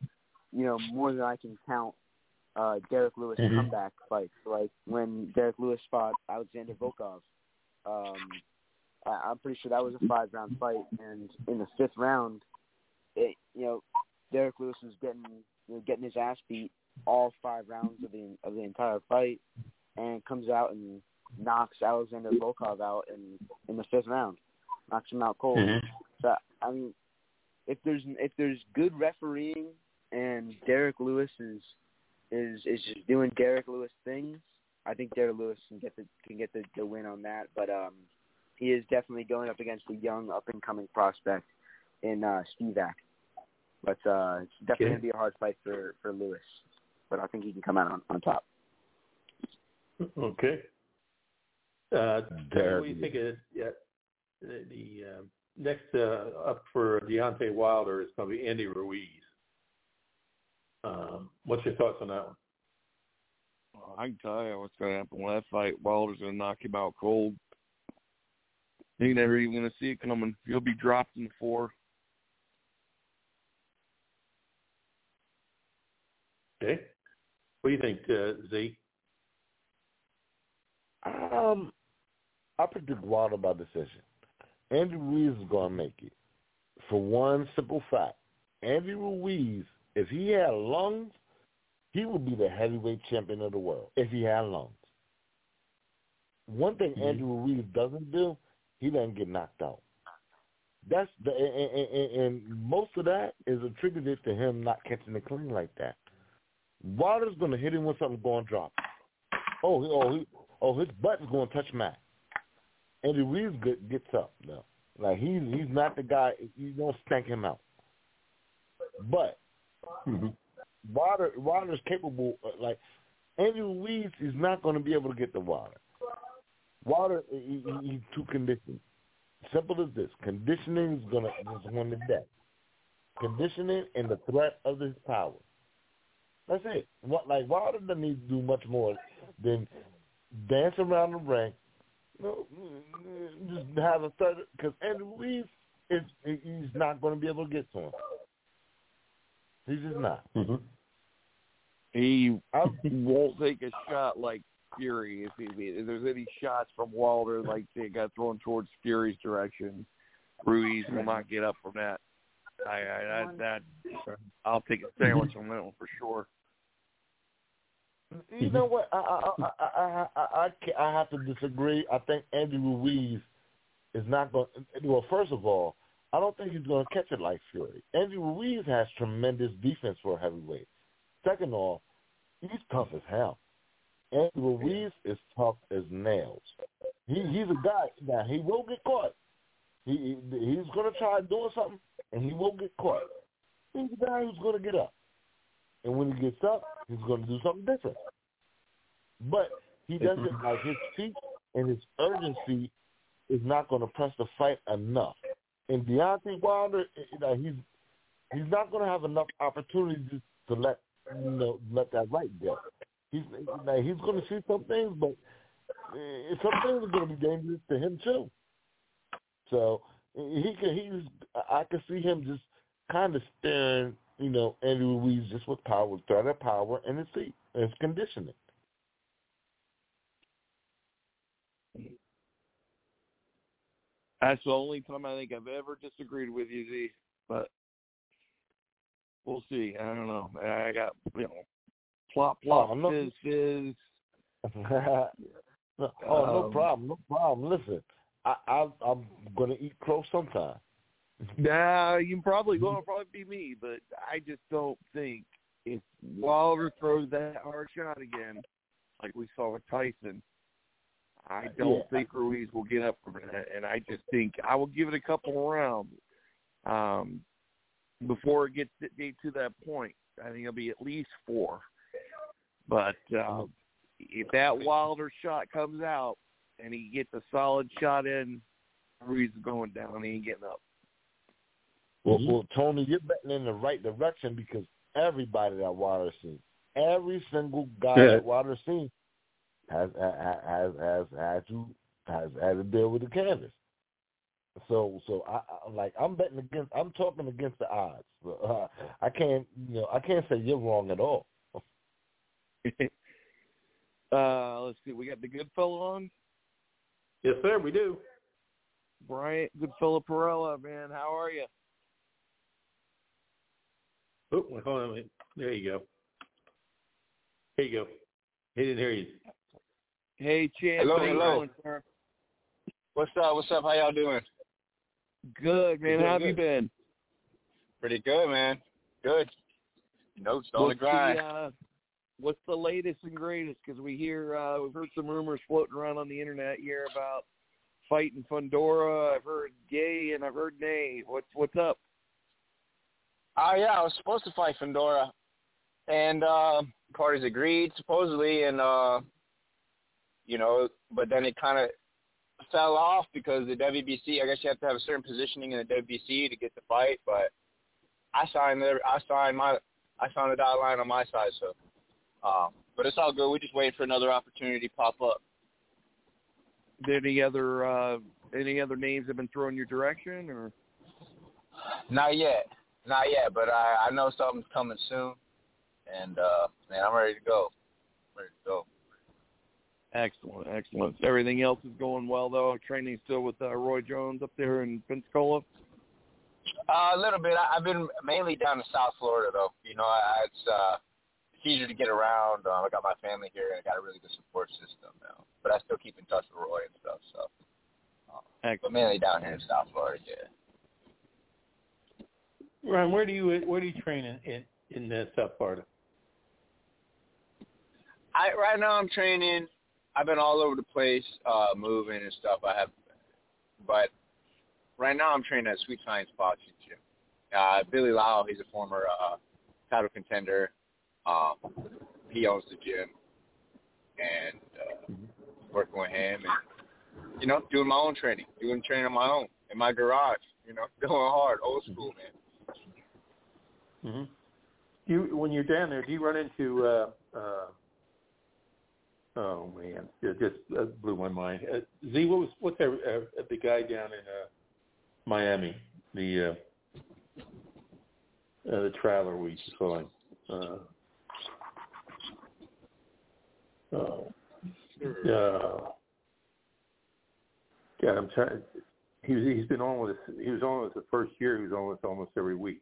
you know, more than I can count. Uh, Derek Lewis Mhm. comeback fights, like when Derek Lewis fought Alexander Volkov. Um, I, I'm pretty sure that was a five round fight, and in the fifth round, it you know, Derek Lewis was getting you know, getting his ass beat all five rounds of the of the entire fight, and comes out and knocks Alexander Volkov out in in the fifth round, knocks him out cold. Mhm. So I mean, if there's if there's good refereeing and Derek Lewis is is is just doing Derek Lewis things, I think Derek Lewis can get the can get the, the win on that. But um, he is definitely going up against a young up and coming prospect in uh, Spivac. But uh, it's definitely Okay. going to be a hard fight for for Lewis. But I think he can come out on, on top. Okay. Uh, Derek what do you think of yeah, the, the uh, next uh, up for Deontay Wilder is going to be Andy Ruiz. Um, what's your thoughts on that one? I can tell you what's going to happen with that fight. Wilder's going to knock him out cold. You're never even going to see it coming. He'll be dropped in the four. Okay. What do you think, uh, Z? Um, I predict Wilder by decision. Andy Ruiz is going to make it for one simple fact. Andy Ruiz, if he had lungs, he would be the heavyweight champion of the world if he had lungs. One thing Mhm. Andy Ruiz doesn't do, he doesn't get knocked out. That's the and, and, and most of that is attributed to him not catching it clean like that. Wilder's going to hit him with something going to drop. Oh, he, oh, he, oh, his butt is going to touch mat. Andy Ruiz get, gets up though. Like he's he's not the guy. You don't stank him out. But Mm-hmm. Wilder Wilder's capable. uh, Like Andy Ruiz is not going to be able to get the water. Water, he, he, he's too conditioned. Simple as this. Conditioning is going to is one to death. Conditioning and the threat of his power. That's it. What like Wilder doesn't need to do much more than dance around the ring. No, just have a third because Andy Ruiz is he's not going to be able to get to him. He's just not. Mm-hmm. He I'm, won't take a shot like Fury if, he, if there's any shots from Wilder like they got thrown towards Fury's direction. Ruiz will not get up from that. I, I that, that I'll take a sandwich on that one for sure. you know what? I I I I I, I, I have to disagree. I think Andy Ruiz is not going. Well, first of all, I don't think he's going to catch it like Fury. Andy Ruiz has tremendous defense for a heavyweight. Second of all, he's tough as hell. Andy Ruiz is tough as nails. He he's a guy now. He will get caught. He, he he's going to try doing something, and he will get caught. He's a guy who's going to get up, and when he gets up, he's going to do something different. But he doesn't like his feet and his urgency is not going to press the fight enough. And Deontay Wilder, eh, eh, you know, he's he's not going to have enough opportunities to let you know let that right go. He's eh, like, he's going to see some things, but eh, some things are going to be dangerous to him too. So he can he's I can see him just kind of staring, you know, Andy Ruiz just with power, threat of power and his feet, his conditioning. That's the only time I think I've ever disagreed with you, Z. But we'll see. I don't know. I got you know, plop plop Oh, no. fizz fizz. no, oh, no Um, problem, no problem. Listen, I, I I'm gonna eat crow sometime. Nah, you probably will probably be me, but I just don't think if Wilder throws that hard shot again, like we saw with Tyson, I don't Yeah. think Ruiz will get up from that. And I just think I will give it a couple of rounds um, before it gets to, to that point. I think it'll be at least four. But uh, if that Wilder shot comes out and he gets a solid shot in, Ruiz is going down. He ain't getting up. Well, Mm-hmm. well, Tony, you're betting in the right direction because everybody that Wilder's seen, every single guy Yeah. that Wilder's seen, has has has has had to has had to deal with the canvas. So so I, I like I'm betting against I'm talking against the odds. Uh, I can't you know I can't say you're wrong at all. uh, let's see. We got the good fellow on. Yes, sir, we do. Bryant good fellow Perella, man, how are you? Oh, hold on a minute. There you go. There you go. He didn't hear you. Hey, Champ. Hello, hello. doing, sir? What's up? What's up? How y'all doing? Good, man. How have you been? Pretty good, man. Good. Just on the What's grind. uh, what's the latest and greatest? Because we hear uh, we've heard some rumors floating around on the internet here about fighting Fundora. I've heard gay and I've heard nay. What's what's up? Oh yeah, I was supposed to fight Fundora, and uh, parties agreed supposedly, and uh, you know, but then it kind of fell off because the WBC. I guess you have to have a certain positioning in the WBC to get the fight, but I signed there. I signed my. I signed the dotted line on my side, so um, but it's all good. We're just waiting for another opportunity to pop up. Any other uh, any other names have been thrown your direction, or Not yet, not yet, but I I know something's coming soon, and uh man, I'm ready to go. Ready to go. Excellent, excellent. Everything else is going well though. Training still with uh, Roy Jones up there in Pensacola. Uh, a little bit. I, I've been mainly down to South Florida though. You know, I, it's uh it's easier to get around. Um, I got my family here, and I got a really good support system now. But I still keep in touch with Roy and stuff. So, um, but mainly down here in South Florida. Yeah. Ron, where do you where do you train in in, in uh, South Florida? I right now I'm training. I've been all over the place, uh, moving and stuff. I have, but right now I'm training at Sweet Science Boxing Gym. Uh, Billy Lau, he's a former uh, title contender. Um, he owns the gym, and uh, working with him, and you know, doing my own training, doing training on my own in my garage. You know, going hard, old school, man. hmm Do you when you're down there? Do you run into? Uh, uh, oh man, it just uh, blew my mind. Uh, Z, what was what's that? Uh, the guy down in uh, Miami, the uh, uh, the traveler we used to call him. Uh, oh, uh, God, I'm trying. He was he's been on with us. He was on with us the first year. He was on with us almost every week.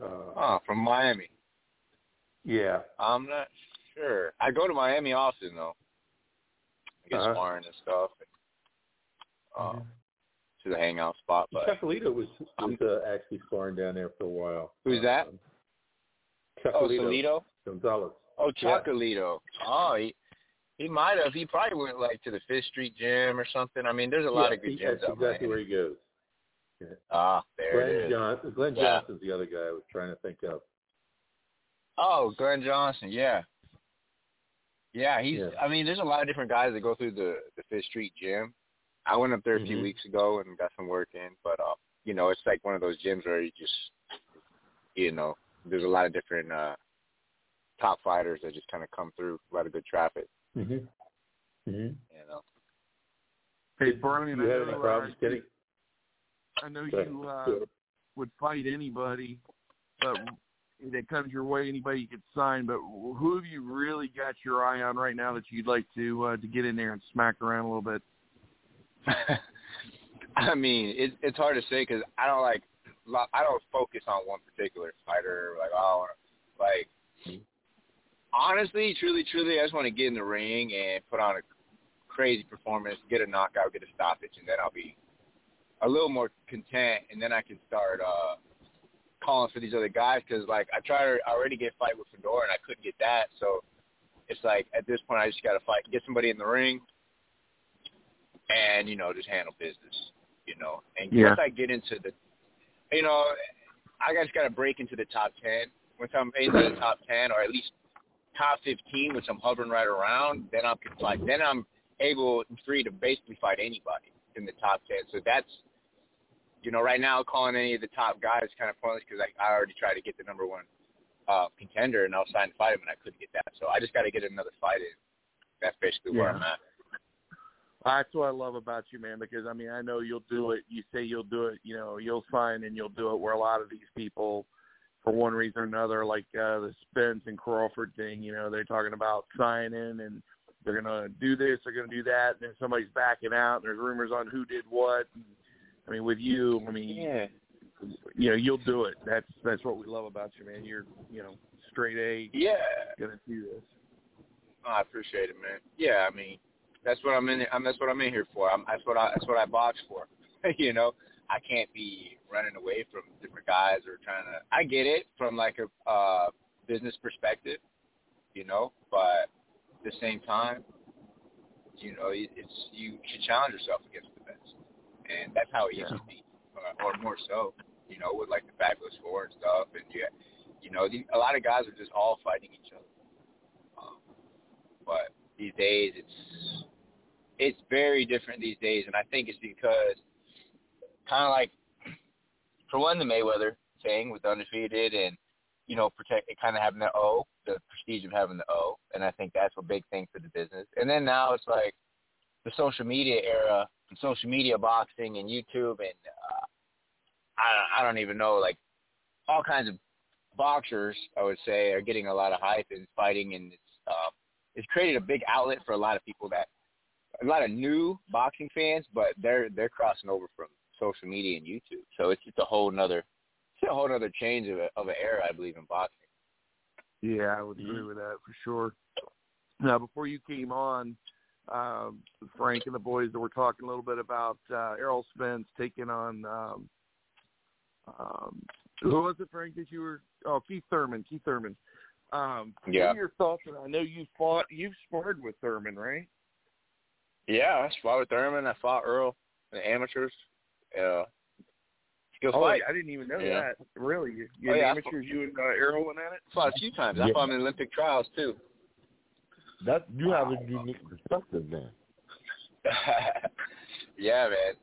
Uh, Oh, from Miami. yeah. I'm not sure. I go to Miami often though. I get Uh-huh. sparring and stuff. And, Mm-hmm. uh, to the hangout spot, but Chocolito was was uh, actually sparring down there for a while. Who's that? Um, oh, Chocolito Solito. Gonzalez. Oh, Yeah. Oh, he he might have. He probably went like to the Fifth Street Gym or something. I mean, there's a lot Yeah, of good he- gyms That's out exactly there. where he goes. Ah, there Glenn it is. Johnson. Glenn Yeah. Johnson's the other guy I was trying to think of. Oh, Glenn Johnson. Yeah. Yeah, he's. Yeah. I mean, there's a lot of different guys that go through the the Fifth Street Gym. I went up there a few Mhm. weeks ago and got some work in, but uh, you know, it's like one of those gyms where you just, you know, there's a lot of different uh top fighters that just kind of come through. A lot of good traffic, Mm-hmm. Mm-hmm. you know. Hey, Brian, You I have know, any problems uh, getting? I know you uh, would fight anybody, but that comes your way, anybody you could sign. But who have you really got your eye on right now that you'd like to uh, to get in there and smack around a little bit? I mean, it, it's hard to say because I don't like, I don't focus on one particular fighter. Like, oh, like, honestly, truly, truly, I just want to get in the ring and put on a crazy performance, get a knockout, get a stoppage, and then I'll be a little more content, and then I can start uh calling for these other guys because, like, I tried to already get a fight with Fundora and I couldn't get that, so it's like at this point I just got to fight, get somebody in the ring, and you know just handle business, you know. And Yeah. once I get into the, you know, I just got to break into the top ten. Once I'm into the top ten or at least top fifteen, which I'm hovering right around, then I'm like then I'm able and free to basically fight anybody in the top ten. So that's you know, right now calling any of the top guys is kind of pointless because I, I already tried to get the number one uh, contender and I was signed to fight him and I couldn't get that. So I just got to get another fight in. That's basically where I'm at. That's what I love about you, man. Because I mean, I know you'll do it. You say you'll do it. You know, you'll sign and you'll do it. Where a lot of these people, for one reason or another, like uh, the Spence and Crawford thing, you know, they're talking about signing and they're gonna do this, they're gonna do that, and then somebody's backing out. And there's rumors on who did what. And, I mean, with you, I mean, Yeah. you know, you'll do it. That's that's what we love about you, man. You're, you know, straight A, Yeah. gonna do this. Oh, I appreciate it, man. Yeah, I mean, that's what I'm in. I'm, that's what I'm in here for. I'm, that's what I. That's what I box for. you know, I can't be running away from different guys or trying to. I get it from like a uh, business perspective, you know, but at the same time, you know, it- it's you should challenge yourself against and that's how it used to be, uh, or more so, you know, with like the fabulous four and stuff, and yeah, you know, the, a lot of guys are just all fighting each other. Um, but these days, it's it's very different these days, and I think it's because kind of like for one, the Mayweather thing with undefeated, and you know, protect it kind of having the O, the prestige of having the O, and I think that's a big thing for the business. And then now it's like the social media era, social media boxing and YouTube, and uh, I I don't even know like all kinds of boxers I would say are getting a lot of hype and fighting, and it's uh, it's created a big outlet for a lot of people that a lot of new boxing fans, but they're they're crossing over from social media and YouTube. So it's just a whole another it's a whole another change of a, of an era, I believe, in boxing. Yeah, I would agree with that for sure. Now, before you came on, um, Frank and the boys that were talking a little bit about uh, Errol Spence taking on um, um, who was it, Frank? That you were? Oh, Keith Thurman. Keith Thurman. Um, Yeah. What are your thoughts? And I know you fought. You've sparred with Thurman, right? Yeah, I fought with Thurman. I fought Errol in the amateurs. Uh, skills oh, fight. I didn't even know Yeah. that. Really? You, you Oh, yeah, I amateurs, you and uh, Errol went at it? fought a few times. I fought in Olympic trials too. That you have a unique perspective then. yeah, man.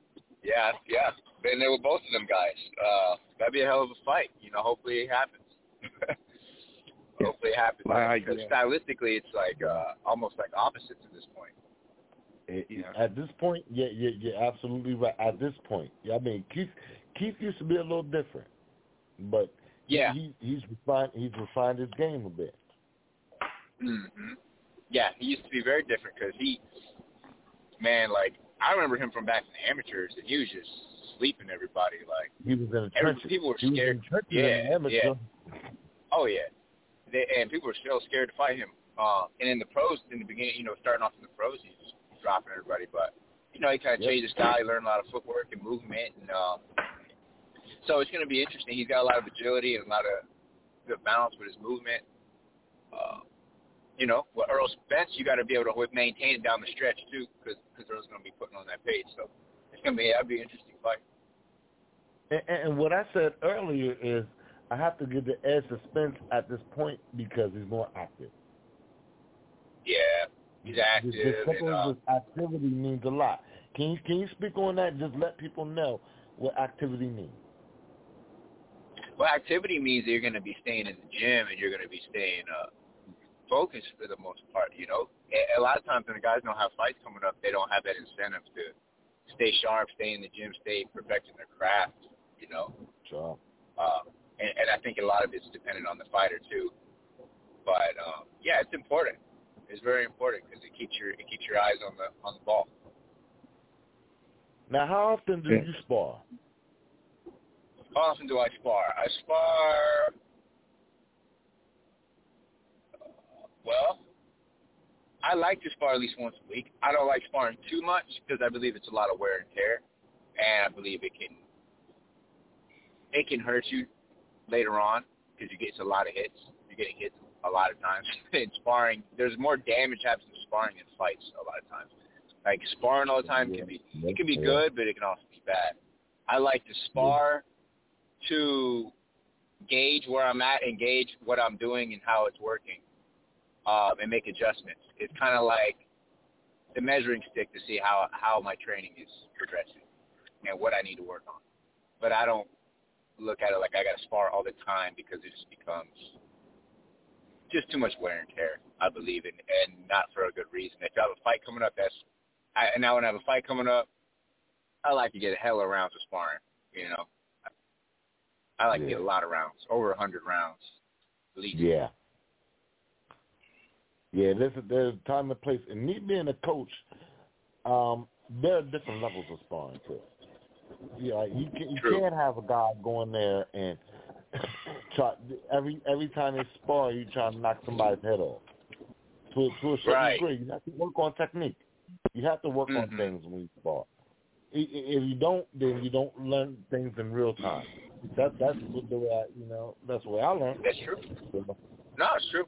Yeah, yeah. Been there with both of them guys. Uh, that'd be a hell of a fight. You know, hopefully it happens. hopefully it happens. Wow, Because yeah. stylistically, it's like uh, almost like opposites at this point. It- Yeah. At this point, yeah, yeah, you're absolutely right. At this point, yeah, I mean, Keith, Keith used to be a little different, but Yeah. he he's refined he's refined his game a bit. hmm Yeah, he used to be very different because he, man, like I remember him from back in the amateurs, and he was just sleeping everybody. Like, He was in the Every- trenches. people were he scared. Yeah, amateur. oh yeah, they, and people were still scared to fight him. Uh, and in the pros, in the beginning, you know, starting off in the pros, he was dropping everybody. But you know, he kind of Yep. changed his style. He learned a lot of footwork and movement, and uh, so it's going to be interesting. He's got a lot of agility and a lot of good balance with his movement. Uh, you know, with Errol Spence, you got to be able to maintain it down the stretch too, because because Errol's going to be putting on that pace. So it's going to be that'd be an interesting fight. And, and what I said earlier is I have to give the edge to Spence at this point because he's more active. Yeah, he's active. Just, just and, uh, activity means a lot. Can you can you speak on that? Just let people know what activity means. Well, activity means that you're going to be staying in the gym and you're going to be staying uh, focused for the most part. You know, a, a lot of times when the guys don't have fights coming up, they don't have that incentive to stay sharp, stay in the gym, stay perfecting their craft. You know, Sure. uh, and, and I think a lot of it's dependent on the fighter too. But um, yeah, it's important. It's very important because it keeps your it keeps your eyes on the on the ball. Now, how often do Yeah. you spar? How often do I spar? I spar. uh, Well, I like to spar at least once a week. I don't like sparring too much because I believe it's a lot of wear and tear, and I believe it can it can hurt you later on because you get a lot of hits. You're getting hit a lot of times in sparring. There's more damage happens in sparring than fights a lot of times. Like sparring all the time can be it can be Yeah. good, but it can also be bad. I like to spar to gauge where I'm at and gauge what I'm doing and how it's working, um, and make adjustments. It's kind of like the measuring stick to see how how my training is progressing and what I need to work on. But I don't look at it like I got to spar all the time because it just becomes just too much wear and tear. I believe in, and not for a good reason. If I have a fight coming up, that's I, and now when I have a fight coming up, I like to get a hell of rounds of sparring. You know, I like to get a lot of rounds, over a hundred rounds, at least. Yeah. Yeah, there's a, there's a time and place. And me being a coach, um, there are different levels of sparring too. Yeah, you can, you True. can't have a guy going there and try every every time they spar, you try to knock somebody's head off. To, to a certain Right. degree, you have to work on technique. You have to work on Mhm. things when you spar. If you don't, then you don't learn things in real time. That that's the way I, you know, that's the way I learn. That's true. No, it's true.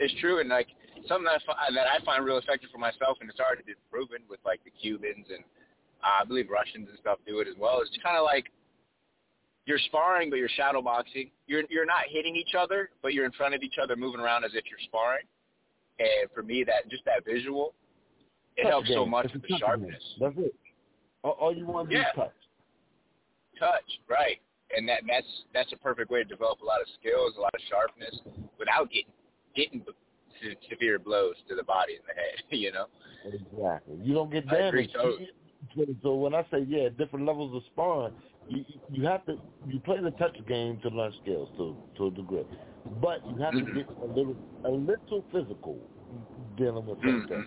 It's true, and like something that I, that I find real effective for myself, and it's already been proven with like the Cubans and uh, I believe Russians and stuff do it as well. It's kind of like you're sparring, but you're shadow boxing. You're you're not hitting each other, but you're in front of each other, moving around as if you're sparring. And for me, that just that visual, it Touch helps so much It's with the sharpness. game. That's it. All, all you want to Yeah. do is touch. touch, right? and that that's that's a perfect way to develop a lot of skills, a lot of sharpness, without getting getting se- severe blows to the body and the head. You know. Exactly. You don't get damaged. So, so when I say yeah, different levels of sparring, you you have to you play the touch game to learn skills to to a degree, but you have to Mhm. get a little a little physical dealing with Mhm. things.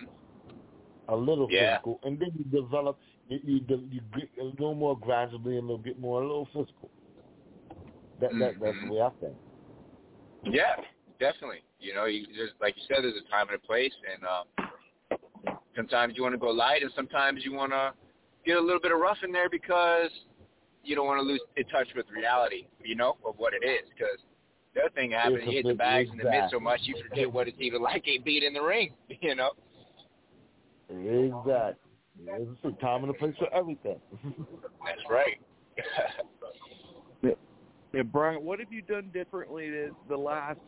A little Yeah. physical, and then you develop you you, you get a little more gradually, and you'll get more a little physical. That that that's the way I think. Yeah, definitely. You know, you just like you said, there's a time and a place, and um, sometimes you want to go light, and sometimes you want to get a little bit of rough in there because you don't want to lose in touch with reality. You know, of what it is. Because the other thing happens, you hit the big- bags in the mid so much, you forget what it's even like getting beat in the ring. You know. Exactly. There's a time and a place for everything. That's right. Yeah, Brian, what have you done differently this, the last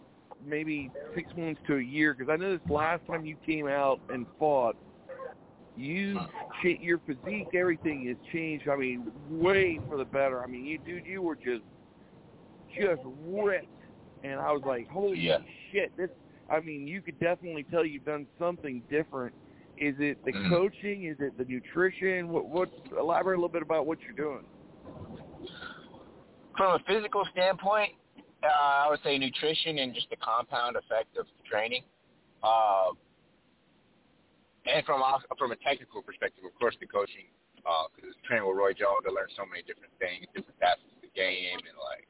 maybe six months to a year? Because I know this last time you came out and fought, you cha- your physique, everything has changed. I mean, way for the better. I mean, you dude, you were just just ripped, and I was like, holy Yeah. shit! This, I mean, you could definitely tell you've done something different. Is it the Mhm. coaching? Is it the nutrition? What? What? Elaborate a little bit about what you're doing. From a physical standpoint, uh, I would say nutrition and just the compound effect of training. Uh, and from from a technical perspective, of course, the coaching, because training with Roy Jones, I learned so many different things, different facets of the game, and like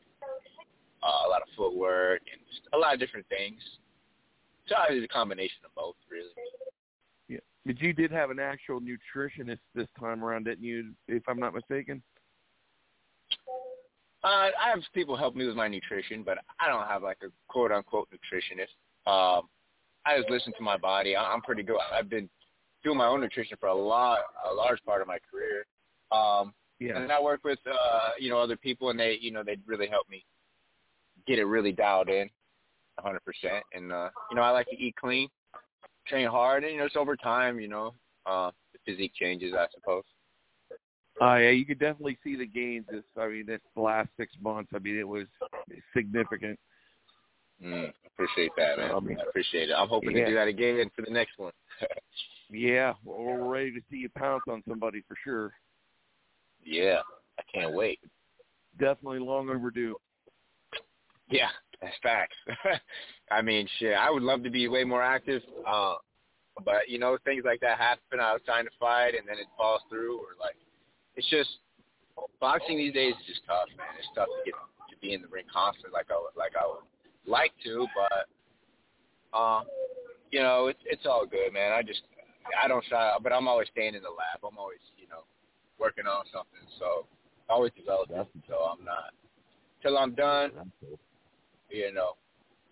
uh, a lot of footwork and just a lot of different things. So I was a combination of both, really. Yeah. But you did have an actual nutritionist this time around, didn't you? If I'm not mistaken. Uh, I have people help me with my nutrition, but I don't have like a quote unquote nutritionist. Um, I just listen to my body. I- I'm pretty good. I've been doing my own nutrition for a lot, a large part of my career. Um, Yeah. and then I work with uh, you know other people, and they you know they really help me get it really dialed in, 100%. And uh, you know I like to eat clean, train hard, and you know it's over time. You know uh, the physique changes, I suppose. Uh, yeah, you could definitely see the gains. This, I mean, this last six months. I mean, it was significant. Mm, appreciate that, man. I mean, I appreciate it. I'm hoping yeah. to do that again for the next one. Yeah, well, we're ready to see you pounce on somebody for sure. yeah, I can't wait. Definitely long overdue. Yeah, that's facts. I mean, shit, I would love to be way more active, uh, but you know, things like that happen. I was trying to fight, and then it falls through, or like, it's just boxing these days is just tough, man. It's tough to get to be in the ring constantly, like I would, like I would like to, but uh, you know, it's it's all good, man. I just I don't shy, but I'm always staying in the lab. I'm always, you know, working on something. So always developing. So I'm not till I'm done. You know,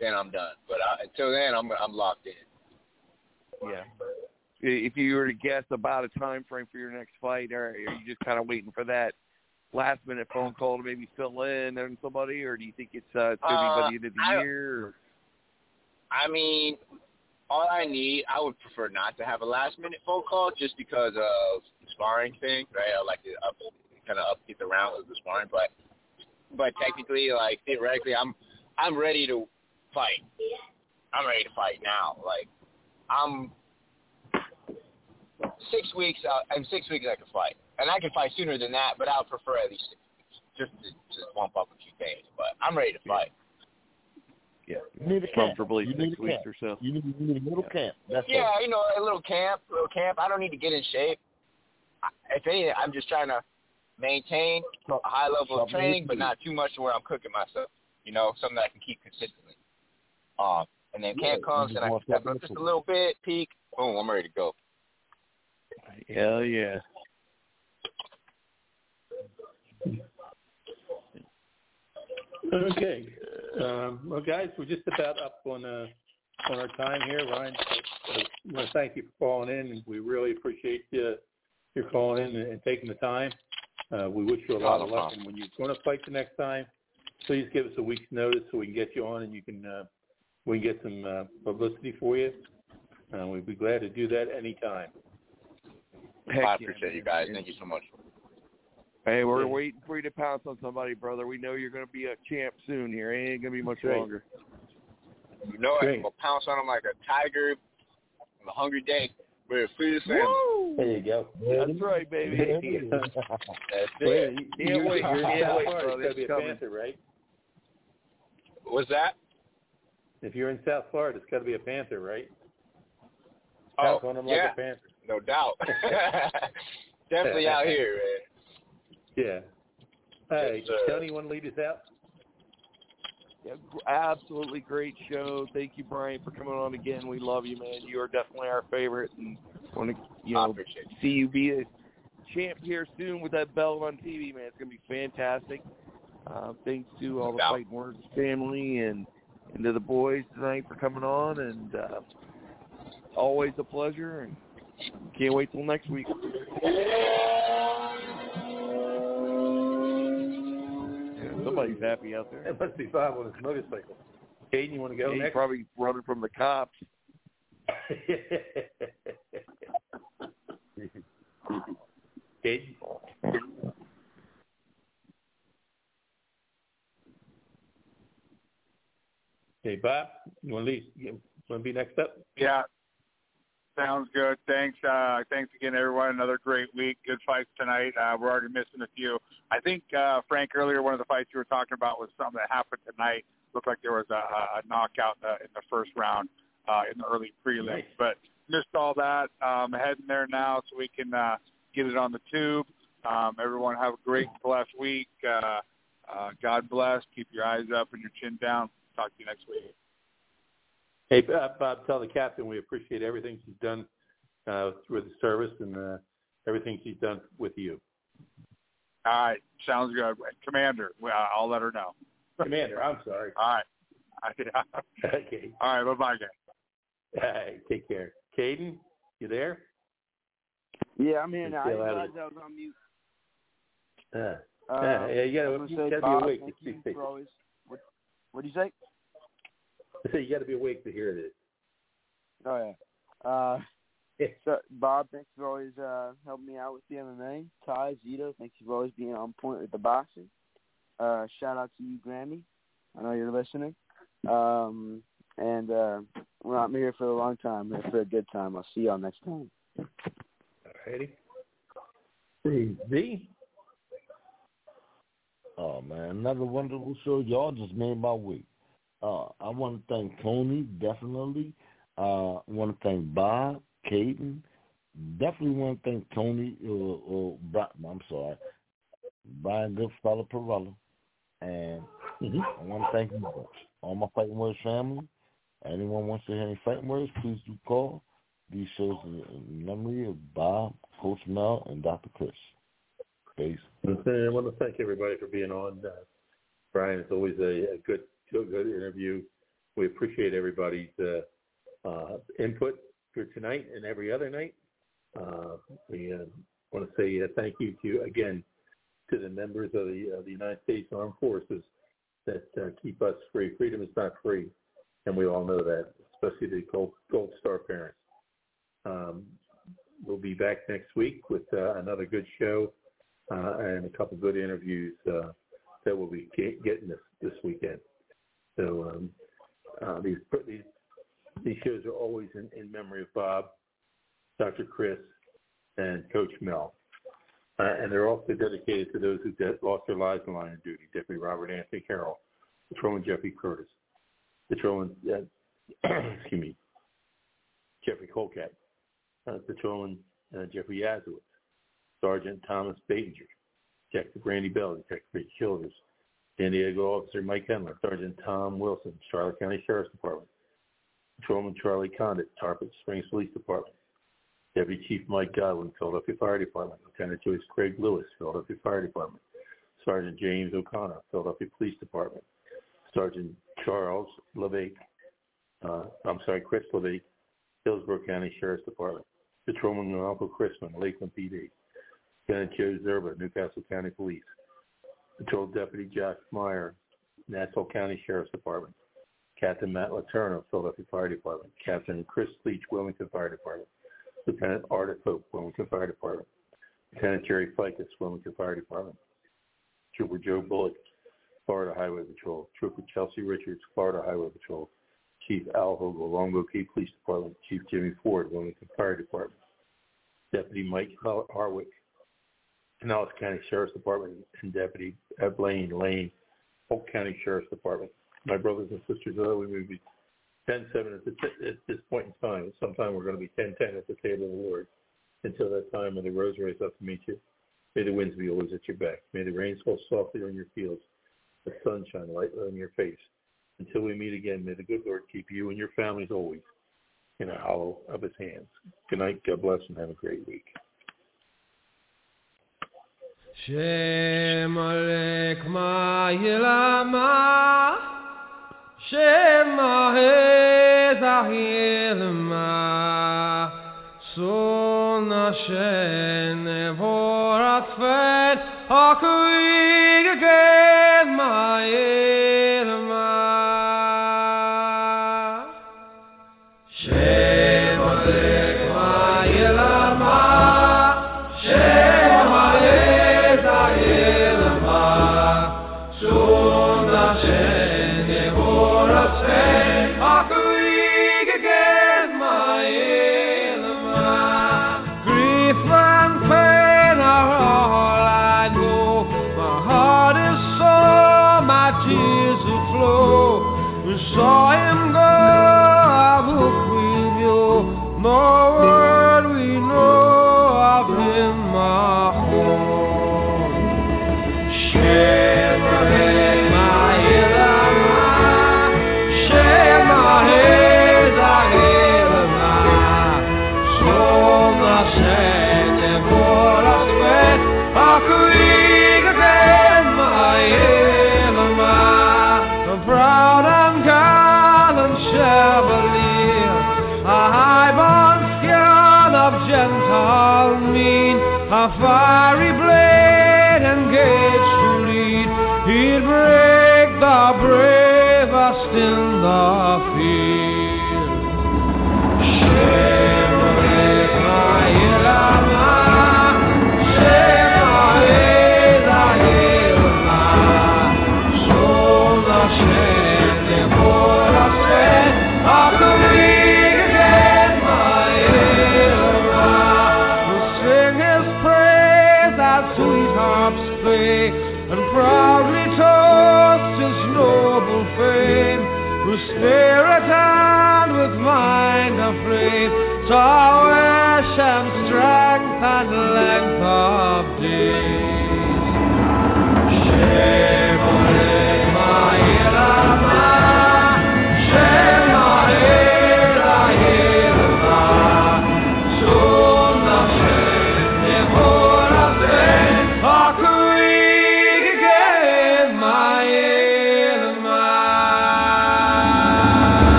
then I'm done. But I, until then, I'm I'm locked in. Yeah. If you were to guess about a time frame for your next fight, or are you just kind of waiting for that last minute phone call to maybe fill in on somebody, or do you think it's uh, it's gonna be by the end of the Uh, I- year? Or? I mean, all I need, I would prefer not to have a last minute phone call just because of the sparring thing, right? I like to up, kind of upkeep the rounds of the sparring, but but technically, like theoretically, I'm I'm ready to fight. I'm ready to fight now. Like I'm six weeks out. In six weeks, I can fight, and I can fight sooner than that. But I would prefer at least six weeks, just to just bump up a few days. But I'm ready to fight. Yeah, You need a camp. comfortably You six need a weeks camp. or so. You need, you need a little camp. That's Yeah, it. you know, a little camp, a little camp. I don't need to get in shape. I- If anything, I'm just trying to maintain a high level of training, but not too much to where I'm cooking myself. You know, something that I can keep consistently. Um, and then Yeah, camp comes, and I can step up just a little bit, peak, boom, I'm ready to go. Hell yeah. Okay. Um, well, guys, we're just about up on uh, on our time here. Ryan, I want to thank you for calling in, and we really appreciate uh, your calling in and, and taking the time. Uh, we wish you a lot No, of luck, and when you're going to fight the next time, please give us a week's notice so we can get you on and you can uh, we can get some uh, publicity for you. Uh, we'd be glad to do that anytime. Heck I yeah, appreciate you guys. Thank you so much. Hey, we're Yeah. waiting for you to pounce on somebody, brother. We know you're going to be a champ soon here. It ain't going to be much Great. longer. You know, Great. I'm gonna pounce on him like a tiger on a hungry day. We're free to say There you go. That's right, baby. that's Wait, it. you- Can't you're, wait, You're in can't South wait, Florida. brother. It's got to be a It's coming. panther, right? What's that? If you're in South Florida, it's got to be a panther, right? Oh, Pounce on them like a panther. No doubt. Definitely out here, man. Yeah. Hey, Yes, sir. Tony, you want to lead us out? Yeah, absolutely great show. Thank you, Brian, for coming on again. We love you, man. You are definitely our favorite, and want to you know see you be a champ here soon with that belt on TV, man. It's gonna be fantastic. Uh, thanks to all the Yeah. Fighting Words family and and to the boys tonight for coming on, and uh, always a pleasure. And can't wait till next week. Yeah, somebody's happy out there. It must be Bob on his motorcycle. Kayden, you want to go He's next? probably running from the cops. Kayden? Hey, Bob, you want to lead? You want to be next up? Yeah. Sounds good. Thanks. Uh, thanks again, everyone. Another great week. Good fights tonight. Uh, we're already missing a few. I think, uh, Frank, earlier, one of the fights you were talking about was something that happened tonight. Looked like there was a, a knockout in the, in the first round uh, in the early prelims. Nice. But missed all that. Um, heading there now so we can uh, get it on the tube. Um, everyone have a great, blessed week. Uh, uh, God bless. Keep your eyes up and your chin down. Talk to you next week. Hey, Bob, Bob, tell the captain we appreciate everything she's done uh, through the service and uh, everything she's done with you. All right. Sounds good. Commander, well, I'll let her know. Commander, I'm sorry. All right. Okay. All right. Bye-bye, guys. All right, take care. Kayden, you there? Yeah, I'm here now. I Still didn't out realize of I was on mute. Uh, Uh, uh, yeah, you gotta, was you gonna say, Bob, be awake thank to you speak. for always. What What do you say? You got to be awake to hear this. Oh yeah. Uh, so Bob, thanks for always uh, helping me out with the MMA. Tai Zito, thanks for always being on point with the boxing. Uh, shout out to you, Grammy. I know you're listening. Um, and uh, well, I'm here for a long time. I'm here for a good time. I'll see y'all next time. Alrighty. Hey, Z. Oh man, another wonderful show. Y'all just made my week. Uh, I want to thank Tony definitely. Uh, I want to thank Bob, Kayden. Definitely want to thank Tony. Or, or Bri- I'm sorry, Brian Goodfellow Parella, and Mhm. I want to thank you both. all my fighting words family. Anyone wants to hear any fighting words, please do call. These shows in memory of Bob, Coach Mel, and Dr. Chris. Peace. Listen, I want to thank everybody for being on. Uh, Brian, it's always a, a good, good, good interview. We appreciate everybody's uh, uh, input for tonight and every other night. We want to say uh, thank you to again to the members of the the United States Armed Forces that uh, keep us free. Freedom is not free, and we all know that, especially the Gold, Gold Star parents. Um, we'll be back next week with uh, another good show and a couple good interviews that we'll be getting this this weekend. So um, uh, these these these shows are always in, in memory of Bob, Dr. Chris, and Coach Mel. Uh, and they're also dedicated to those who de- lost their lives in line of duty, Deputy Robert Anthony Carroll, Patrolman Jeffrey Curtis, Patrolman, uh, excuse me, Jeffrey Colcat, uh, Patrolman uh, Jeffrey Yazowitz, Sergeant Thomas Batinger, Detective Randy Bell, Detective Rick Childers, San Diego Officer Mike Henler, Sergeant Tom Wilson, Charlotte County Sheriff's Department, Patrolman Charlie Condit, Tarpon Springs Police Department, Deputy Chief Mike Godwin, Philadelphia Fire Department, Lieutenant Joyce Craig Lewis, Philadelphia Fire Department, Sergeant James O'Connor, Philadelphia Police Department, Sergeant Charles LeVake, uh, I'm sorry, Chris LeVake, Hillsborough County Sheriff's Department, Patrolman Uncle Chrisman, Lakeland PD, Lieutenant Joe Zerba, Newcastle County Police, Patrol Deputy Josh Meyer, Nassau County Sheriff's Department, Captain Matt Letourneau, Philadelphia Fire Department, Captain Chris Leach, Wilmington Fire Department, Lieutenant Art Hope, Wilmington Fire Department, Lieutenant Jerry Ficus, Wilmington Fire Department. Trooper Joe Bullock, Florida Highway Patrol. Trooper Chelsea Richards, Florida Highway Patrol. Chief Al Hogle, Longboat Key Police Department. Chief Jimmy Ford, Wilmington Fire Department. Deputy Mike Harwick, Pinellas County Sheriff's Department, and Deputy uh, Blaine Lane, Polk County Sheriff's Department. My brothers and sisters, although we may be 10-7 at, t- at this point in time, sometime we're going to be 10-10 at the table of the Lord. Until that time, when the rose rise up to meet you, may the winds be always at your back. May the rains fall softly on your fields, the sun shine lightly on your face. Until we meet again, may the good Lord keep you and your families always in the hollow of his hands. Good night, God bless, and have a great week. Shem Alek Ma'ilama Shem Ahezahilma Son Hashem Nevorat Fet Akuig Again Ma'ilma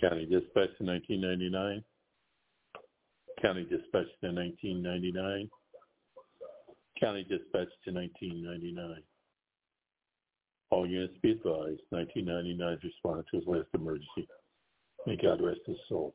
County Dispatch in 1999. County Dispatch in 1999. County Dispatch to 1999. All units be advised, 1999 has responded to his last emergency. May God rest his soul.